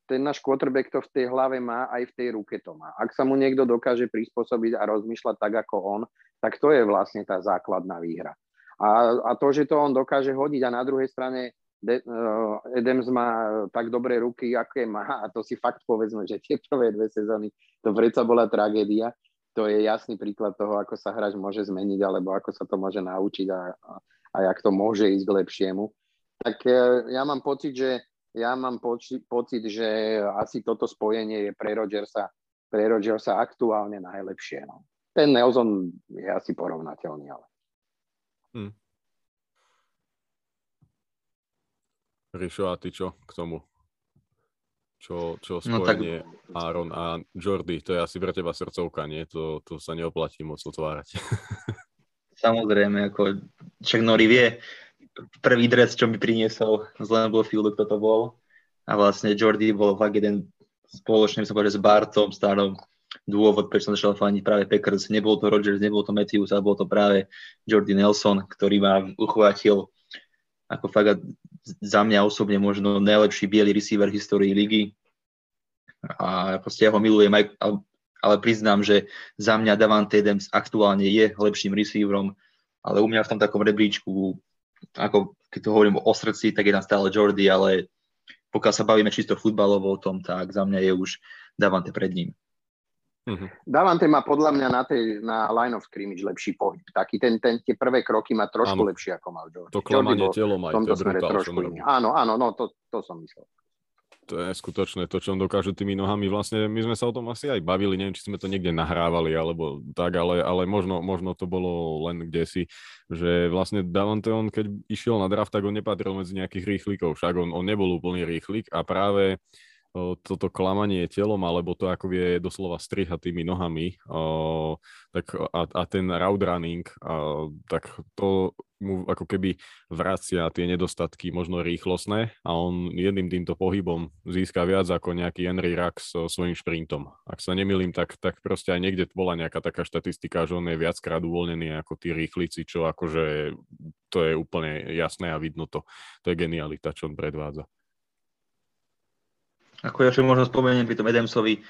ten náš quarterback to v tej hlave má, aj v tej ruke to má. Ak sa mu niekto dokáže prispôsobiť a rozmýšľať tak ako on, tak to je vlastne tá základná výhra. A, a to, že to on dokáže hodiť a na druhej strane De, uh, Adams má tak dobré ruky, aké má a to si fakt povedzme, že tie prvé dve sezóny to predsa bola tragédia. To je jasný príklad toho, ako sa hráč môže zmeniť alebo ako sa to môže naučiť a, a, a jak to môže ísť k lepšiemu. Tak uh, ja mám pocit, že ja mám poči- pocit, že asi toto spojenie je pre Rodgersa, pre Rodgersa aktuálne najlepšie. No. Ten Nelson je asi porovnateľný, ale. Hmm. Rišo, a ty čo k tomu? Čo, čo spojenie no, tak... Aaron a Jordy, to je asi pre teba srdcovka, nie? To, to sa neoplatí moc otvárať. Samozrejme, ako však Nori vie, prvý dres, čo mi priniesol z Lambeau Fieldu, kto to bol. A vlastne Jordy bol fakt jeden spoločne, sa povedať, s Bartom, starom dôvod, prečo som začal faniť práve Packers. Nebol to Rodgers, nebol to Matthews, ale bol to práve Jordy Nelson, ktorý ma uchvátil ako fakt za mňa osobne možno najlepší biely receiver v histórii ligy. A proste ja ho milujem aj, ale priznám, že za mňa Davante Adams aktuálne je lepším receiverom, ale u mňa v tom takom rebríčku, ako keď to hovorím o srdci, tak je tam stále Jordy, ale pokiaľ sa bavíme čisto futbalovo o tom, tak za mňa je už Davante pred ním. Uh-huh. Davante má podľa mňa na, tej, na line of scrimmage lepší pohyb. Taký ten, ten, tie prvé kroky má trošku ano. lepšie ako mal Jordy. To klamanie telom aj, to je brutál, trošku Áno, áno, no to, to som myslel to je skutočné, to, čo on dokáže tými nohami. Vlastne my sme sa o tom asi aj bavili, neviem, či sme to niekde nahrávali, alebo tak, ale, ale možno, možno to bolo len kde si, že vlastne Davante, on keď išiel na draft, tak on nepatril medzi nejakých rýchlikov, však on, on nebol úplný rýchlik a práve toto klamanie telom, alebo to, ako vie doslova strihať tými nohami, tak a, a ten route running, a, tak to mu ako keby vracia tie nedostatky možno rýchlostné a on jedným týmto pohybom získa viac ako nejaký Henry Rax so svojím šprintom. Ak sa nemilím, tak, tak proste aj niekde bola nejaká taká štatistika, že on je viackrát uvoľnený ako tí rýchlici, čo akože to je úplne jasné a vidno to. To je genialita, čo on predvádza. Ako ja čo možno spomeniem pri tom Edemsovi,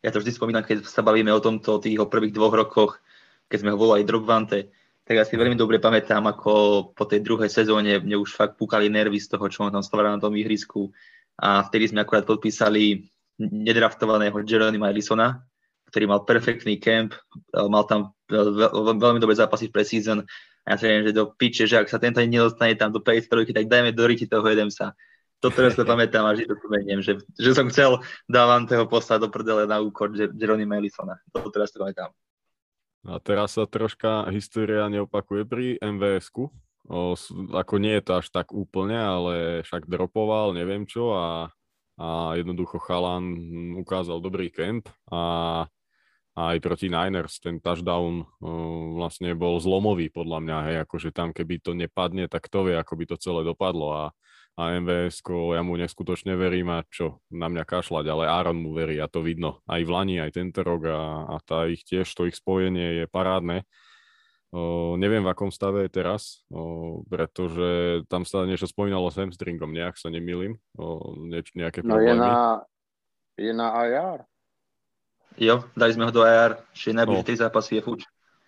ja to vždy spomínam, keď sa bavíme o tomto tých prvých dvoch rokoch, keď sme ho volali Drogvante, tak ja si veľmi dobre pamätám, ako po tej druhej sezóne mne už fakt púkali nervy z toho, čo on tam stváral na tom ihrisku. A vtedy sme akurát podpísali nedraftovaného Jeremy Ellisona, ktorý mal perfektný camp, mal tam veľmi dobré zápasy v preseason a ja si viem, že do piče, že ak sa tento nedostane tam do 5 tak dajme do riti toho Edemsa to teraz sa pamätám a to spomeniem, že, že som chcel Davanteho poslať do prdele na úkor Jeremy Melisona. To teraz to pamätám. A teraz sa troška história neopakuje pri MVS-ku. O, ako nie je to až tak úplne, ale však dropoval, neviem čo a, a jednoducho Chalan ukázal dobrý kemp a, a aj proti Niners ten touchdown o, vlastne bol zlomový podľa mňa, hej, akože tam keby to nepadne, tak to vie, ako by to celé dopadlo a a MVS, ja mu neskutočne verím a čo, na mňa kašľať, ale Aaron mu verí a to vidno. Aj v Lani, aj tento rok a, a tá ich tiež, to ich spojenie je parádne. O, neviem, v akom stave je teraz, o, pretože tam sa niečo spomínalo s hamstringom, nejak sa nemýlim, o, nieč, nejaké problémy. No je na, je na IR. Jo, dali sme ho do IR, ešte najbližšie no. 3 zápasy je fuč.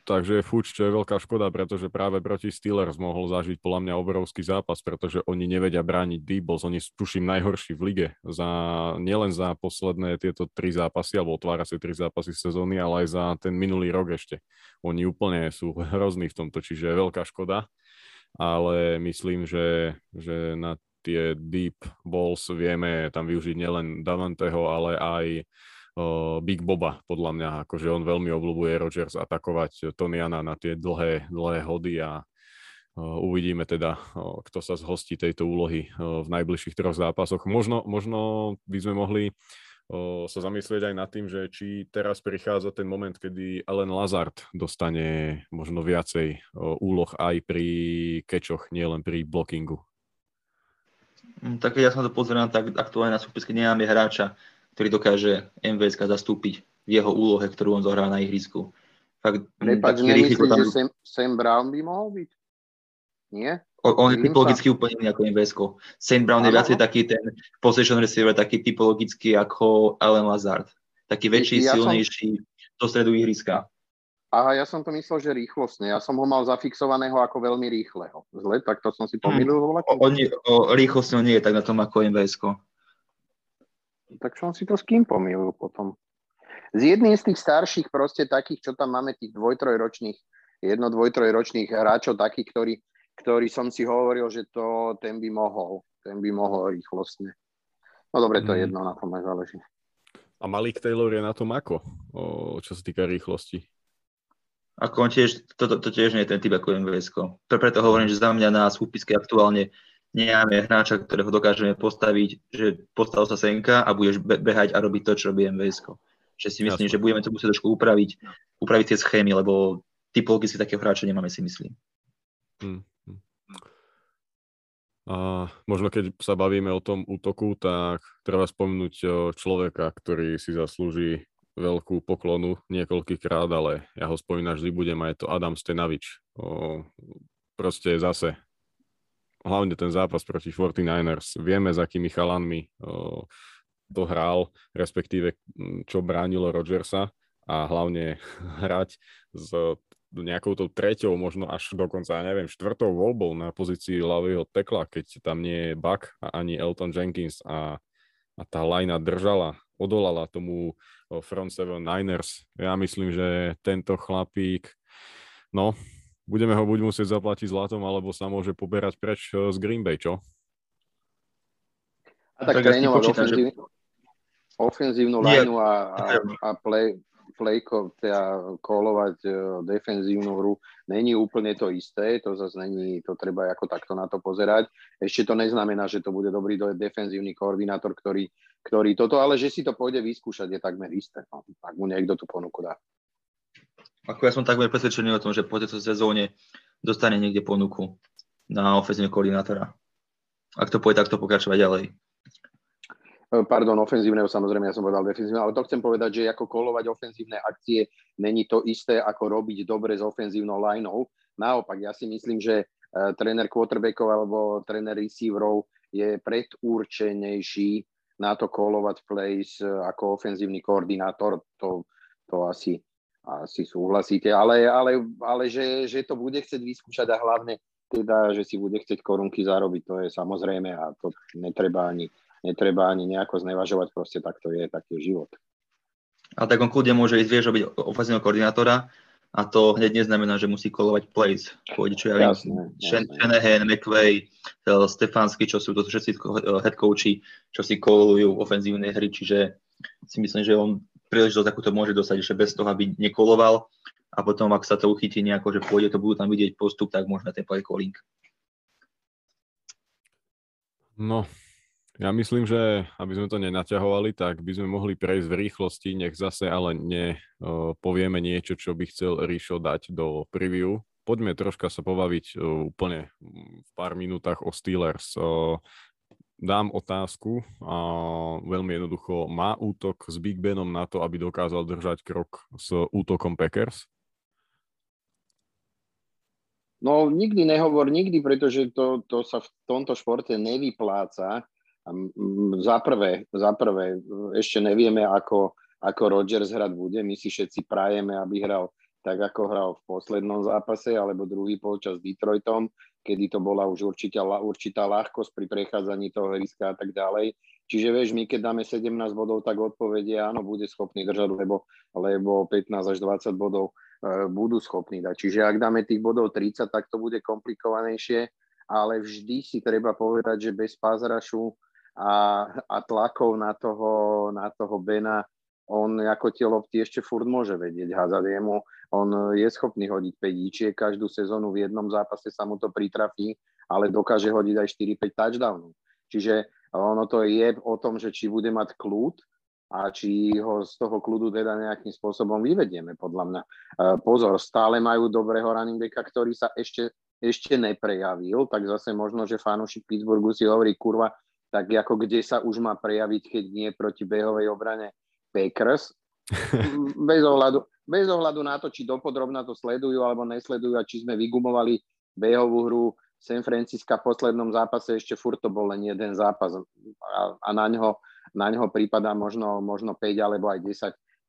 Takže Fuč, čo je veľká škoda, pretože práve proti Steelers mohol zažiť podľa mňa obrovský zápas, pretože oni nevedia brániť D-Balls, oni tuším najhorší v lige, za, nielen za posledné tieto tri zápasy, alebo otváracie tri zápasy sezóny, ale aj za ten minulý rok ešte. Oni úplne sú hrozní v tomto, čiže je veľká škoda, ale myslím, že, že na tie deep balls vieme tam využiť nielen Davanteho, ale aj Big Boba, podľa mňa, akože on veľmi obľúbuje Rodgers atakovať Tonyana na tie dlhé, dlhé hody a uvidíme teda, kto sa zhostí tejto úlohy v najbližších troch zápasoch. Možno, možno by sme mohli sa zamyslieť aj nad tým, že či teraz prichádza ten moment, kedy Allen Lazard dostane možno viacej úloh aj pri kečoch, nielen pri blockingu. Mm, tak ja sa to pozerám, tak aktuálne na súpiske nemáme hráča, ktorý dokáže MVS zastúpiť v jeho úlohe, ktorú on zohrá na ihrisku. Fakt, Prepač, nemyslíš, tam... že Sam, Sam Brown by mohol byť? Nie? O, on je typologicky sa? úplne iný ako MVS. Sam Brown ano. je viacej taký ten possession receiver, taký typologicky ako Allen Lazard. Taký väčší, ja silnejší som... do stredu ihriska. Aha, ja som to myslel, že rýchlostne. Ja som ho mal zafixovaného ako veľmi rýchleho. Zle, tak to som si pomýlil. Hmm. O, on, o, rýchlostne nie je tak na tom ako MVS. Tak som si to s kým pomýlil potom. Z jedným z tých starších proste takých, čo tam máme, tých dvoj-trojročných, jedno dvoj-trojročných hráčov, takých, ktorí, ktorí som si hovoril, že to ten by mohol, ten by mohol rýchlostne. No dobre, to je mm. jedno, na tom aj záleží. A Malik Taylor je na tom ako, o, čo sa týka rýchlosti? Ako on tiež, to, to, to tiež nie je ten typ ako MVS. Preto hovorím, že za mňa na súpisky aktuálne nemáme hráča, ktorého dokážeme postaviť, že postav sa senka a budeš behať a robiť to, čo robí MVS. Že si myslím, Jasne. že budeme to musieť trošku upraviť, upraviť tie schémy, lebo typologicky takého hráča nemáme, si myslím. Hmm. A možno keď sa bavíme o tom útoku, tak treba spomenúť človeka, ktorý si zaslúži veľkú poklonu niekoľkýkrát, ale ja ho spomínam vždy budem a je to Adam Stenavič. O, proste zase hlavne ten zápas proti 49ers. Vieme, za akými chalanmi to hral, respektíve čo bránilo Rodgersa a hlavne hrať s nejakou tou treťou, možno až dokonca, ja neviem, štvrtou voľbou na pozícii ľavého tekla, keď tam nie je Buck a ani Elton Jenkins a, a tá lajna držala, odolala tomu front seven Niners. Ja myslím, že tento chlapík, no, budeme ho buď musieť zaplatiť zlatom, alebo sa môže poberať preč z Green Bay, čo? A tak, tak trénovať ofenzív, že... ofenzívnu lineu a, a, a play, plejko, teda kolovať uh, defenzívnu hru není úplne to isté, to zase není, to treba ako takto na to pozerať. Ešte to neznamená, že to bude dobrý defenzívny koordinátor, ktorý, ktorý toto, ale že si to pôjde vyskúšať, je takmer isté, no, ak mu niekto tú ponuku dá. Ako ja som takmer presvedčený o tom, že po tejto sezóne dostane niekde ponuku na ofenzívneho koordinátora. Ak to pôjde takto pokračovať ďalej. Pardon, ofenzívneho, samozrejme, ja som povedal defenzívne, ale to chcem povedať, že ako kolovať ofenzívne akcie není to isté, ako robiť dobre s ofenzívnou lineou. Naopak, ja si myslím, že uh, tréner quarterbackov alebo tréner receiverov je predurčenejší na to kolovať plays uh, ako ofenzívny koordinátor. To, to asi, asi súhlasíte, ale, ale, ale že, že to bude chcieť vyskúšať a hlavne teda, že si bude chcieť korunky zarobiť, to je samozrejme a to netreba ani netreba ani nejako znevažovať, proste tak to je, taký život. A tak on kľudne môže ísť, vieš, robiť ofenzívneho koordinátora a to hneď neznamená, že musí kolovať plays. Pôjde, čo ja viem, Shanahan, McVay, eh, Stefansky, čo sú to všetci head coachi, čo si kolujú ofenzívne hry, čiže si myslím, že on príležitosť takúto môže dostať ešte bez toho, aby nekoloval a potom, ak sa to uchytí nejako, že pôjde, to budú tam vidieť postup, tak možno ten play calling. No, ja myslím, že aby sme to nenaťahovali, tak by sme mohli prejsť v rýchlosti, nech zase ale ne povieme niečo, čo by chcel Ríšo dať do preview. Poďme troška sa pobaviť úplne v pár minútach o Steelers. Dám otázku a veľmi jednoducho, má útok s Big Benom na to, aby dokázal držať krok s útokom Packers? No nikdy nehovor nikdy, pretože to, to sa v tomto športe nevypláca za prvé, za prvé, ešte nevieme, ako, ako Rodgers hrať bude. My si všetci prajeme, aby hral tak, ako hral v poslednom zápase, alebo druhý polčas s Detroitom, kedy to bola už určitá, určitá ľahkosť pri prechádzaní toho hryska a tak ďalej. Čiže vieš, my keď dáme 17 bodov, tak odpovedie áno, bude schopný držať, lebo, lebo 15 až 20 bodov e, budú schopní dať. Čiže ak dáme tých bodov 30, tak to bude komplikovanejšie, ale vždy si treba povedať, že bez pázrašu a, a tlakov na toho, na toho Bena, on ako tie lopty ešte furt môže vedieť házať jemu. On je schopný hodiť 5 ičiek, každú sezónu v jednom zápase sa mu to pritrafí, ale dokáže hodiť aj 4-5 touchdownov. Čiže ono to je o tom, že či bude mať kľud a či ho z toho kľudu teda nejakým spôsobom vyvedieme, podľa mňa. E, pozor, stále majú dobrého running backa, ktorý sa ešte, ešte neprejavil, tak zase možno, že fanúšik Pittsburghu si hovorí, kurva, tak ako kde sa už má prejaviť, keď nie proti behovej obrane Packers. bez, ohľadu, bez ohľadu na to, či dopodrobná to sledujú alebo nesledujú a či sme vygumovali behovú hru San Francisca v poslednom zápase, ešte furt to bol len jeden zápas a, a na, ňo, na ňo prípada možno, možno 5 alebo aj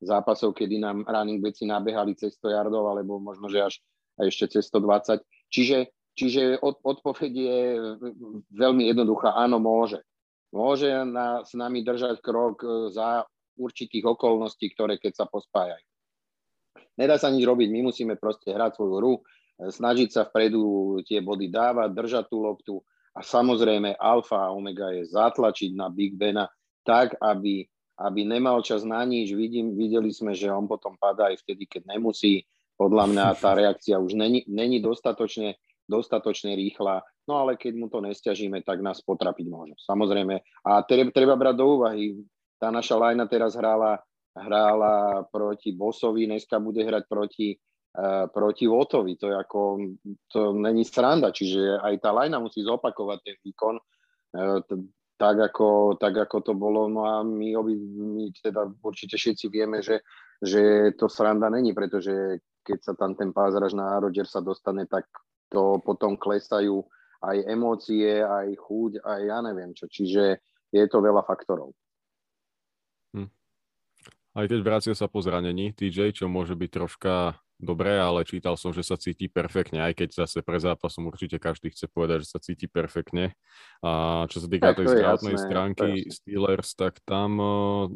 10 zápasov, kedy nám running backi nabehali cez 100 yardov alebo možno, že až ešte cez 120. Čiže, čiže od, odpoveď je veľmi jednoduchá, áno, môže môže na, s nami držať krok e, za určitých okolností, ktoré keď sa pospájajú. Nedá sa nič robiť, my musíme proste hrať svoju hru, e, snažiť sa vpredu tie body dávať, držať tú loptu a samozrejme alfa a omega je zatlačiť na Big Bena tak, aby, aby nemal čas na nič. Vidím, videli sme, že on potom padá aj vtedy, keď nemusí. Podľa mňa tá reakcia už není, není dostatočne, dostatočne rýchla No ale keď mu to nestiažíme, tak nás potrapiť môže. Samozrejme. A treba, treba brať do úvahy, tá naša lajna teraz hrála, hrála proti Bosovi, dneska bude hrať proti, uh, proti Votovi. To je ako, to není sranda, čiže aj tá lajna musí zopakovať ten výkon. Uh, t- tak ako, tak ako to bolo. No a my, obi, my teda určite všetci vieme, že, že to sranda není, pretože keď sa tam ten pázraž na sa dostane, tak to potom klesajú aj emócie, aj chuť, aj ja neviem čo. Čiže je to veľa faktorov. Hm. Aj keď vracia sa po zranení TJ, čo môže byť troška dobré, ale čítal som, že sa cíti perfektne, aj keď zase pre zápasom určite každý chce povedať, že sa cíti perfektne. A čo sa týka tej zdravotnej stránky Steelers, tak tam uh,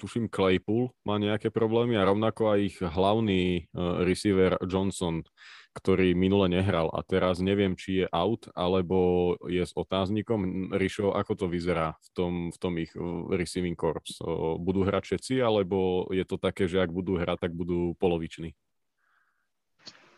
tuším Claypool má nejaké problémy a rovnako aj ich hlavný uh, receiver Johnson, ktorý minule nehral a teraz neviem, či je out alebo je s otáznikom. Rišo, ako to vyzerá v tom, v tom ich receiving corps? Budú hrať všetci alebo je to také, že ak budú hrať, tak budú poloviční?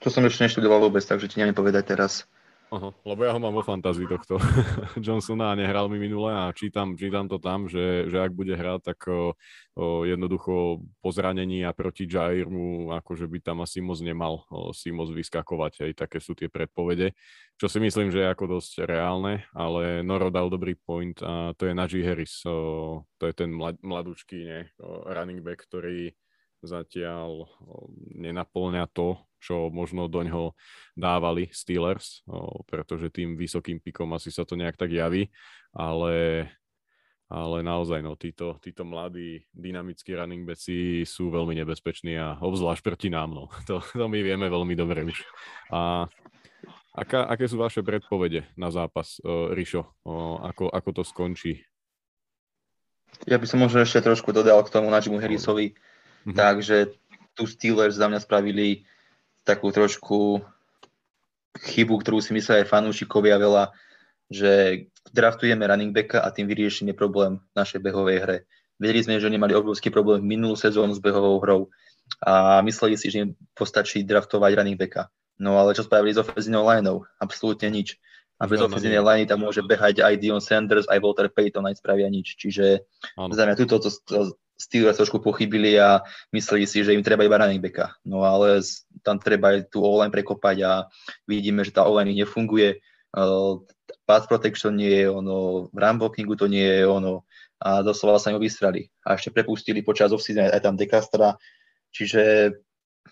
To som ešte neštudoval vôbec, takže ti neviem povedať teraz. Aha, lebo ja ho mám vo fantázii tohto. Johnsona a nehral mi minule a čítam, čítam to tam, že, že ak bude hrať, tak o, o, jednoducho po zranení a proti Jair mu akože by tam asi moc nemal o, si moc vyskakovať, aj také sú tie predpovede, čo si myslím, že je ako dosť reálne, ale Noro dal dobrý point a to je Najee Harris, o, to je ten mlad, mladúčký ne, o, running back, ktorý zatiaľ nenaplňa to, čo možno do ňoho dávali Steelers, pretože tým vysokým pikom asi sa to nejak tak javí, ale, ale naozaj no, títo, títo mladí dynamickí running backi sú veľmi nebezpeční a obzvlášť proti nám. No. To, to my vieme veľmi dobre už. A aká, aké sú vaše predpovede na zápas, uh, Rišo? Uh, ako, ako to skončí? Ja by som možno ešte trošku dodal k tomu Najimu Harrisovi. Mm-hmm. Takže tu Steelers za mňa spravili takú trošku chybu, ktorú si myslia aj fanúšikovia veľa, že draftujeme running backa a tým vyriešime problém našej behovej hre. Vedeli sme, že oni mali obrovský problém minulú sezónu s behovou hrou a mysleli si, že im postačí draftovať running backa. No ale čo spravili s ofenzívnou lineou? Absolútne nič. A bez ofenzívnej liney tam môže behať aj Dion Sanders, aj Walter Payton, aj spravia nič. Čiže ano. za mňa túto to, to, Steelers trošku pochybili a mysleli si, že im treba iba running backa. No ale tam treba aj tú online prekopať a vidíme, že tá online nefunguje. Uh, pass protection nie je ono, run blockingu to nie je ono a doslova sa im vystrali. A ešte prepustili počas off aj tam Dekastra, čiže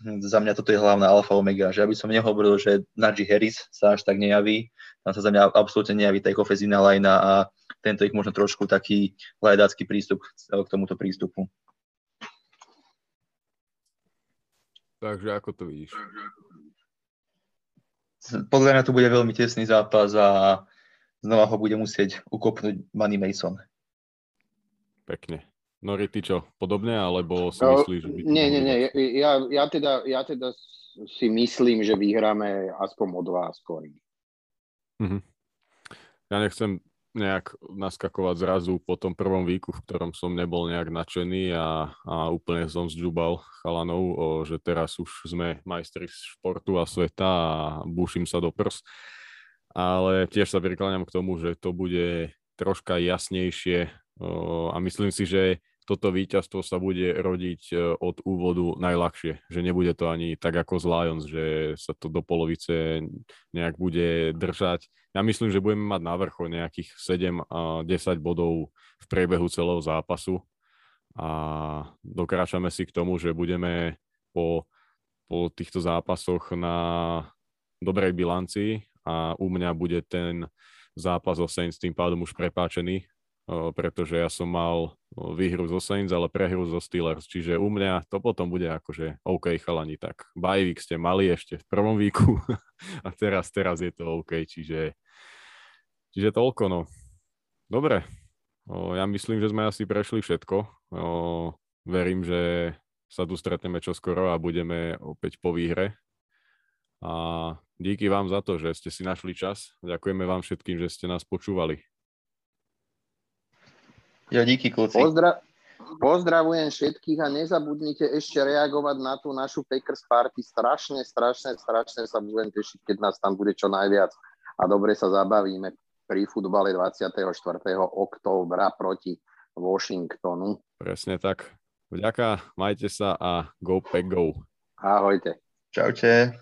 hm, za mňa toto je hlavná alfa omega, že aby som nehovoril, že Najee Harris sa až tak nejaví, tam sa za mňa absolútne nejaví tá ich ofenzívna lajna a tento ich možno trošku taký hľadácky prístup k tomuto prístupu. Takže ako to vidíš? Podľa mňa to bude veľmi tesný zápas a znova ho bude musieť ukopnúť Manny Mason. Pekne. Nori, ty čo, podobne, alebo si no, myslíš, že by... Nie, nie, nie, ja, ja, teda, ja teda si myslím, že vyhráme aspoň o dva skóry. Mm-hmm. Ja nechcem nejak naskakovať zrazu po tom prvom víku, v ktorom som nebol nejak nadšený a, a úplne som zďubal chalanov, o, že teraz už sme majstri športu a sveta a búšim sa do prs. Ale tiež sa prikláňam k tomu, že to bude troška jasnejšie o, a myslím si, že toto víťazstvo sa bude rodiť e, od úvodu najľahšie, že nebude to ani tak ako z Lions, že sa to do polovice nejak bude držať. Ja myslím, že budeme mať na vrcho nejakých 7 a 10 bodov v priebehu celého zápasu a dokráčame si k tomu, že budeme po, po týchto zápasoch na dobrej bilancii a u mňa bude ten zápas o Saints tým pádom už prepáčený, pretože ja som mal výhru zo Saints, ale prehru zo Steelers. Čiže u mňa to potom bude akože OK chalani, tak bajvík ste mali ešte v prvom víku a teraz, teraz je to OK, čiže, čiže toľko no. Dobre, ja myslím, že sme asi prešli všetko. Verím, že sa tu stretneme čoskoro a budeme opäť po výhre. A díky vám za to, že ste si našli čas. Ďakujeme vám všetkým, že ste nás počúvali. Ja díky, kluci. Pozdra- pozdravujem všetkých a nezabudnite ešte reagovať na tú našu Packers Party. Strašne, strašne, strašne sa budem tešiť, keď nás tam bude čo najviac a dobre sa zabavíme pri futbale 24. októbra proti Washingtonu. Presne tak. Vďaka, majte sa a go pack go. Ahojte. Čaute.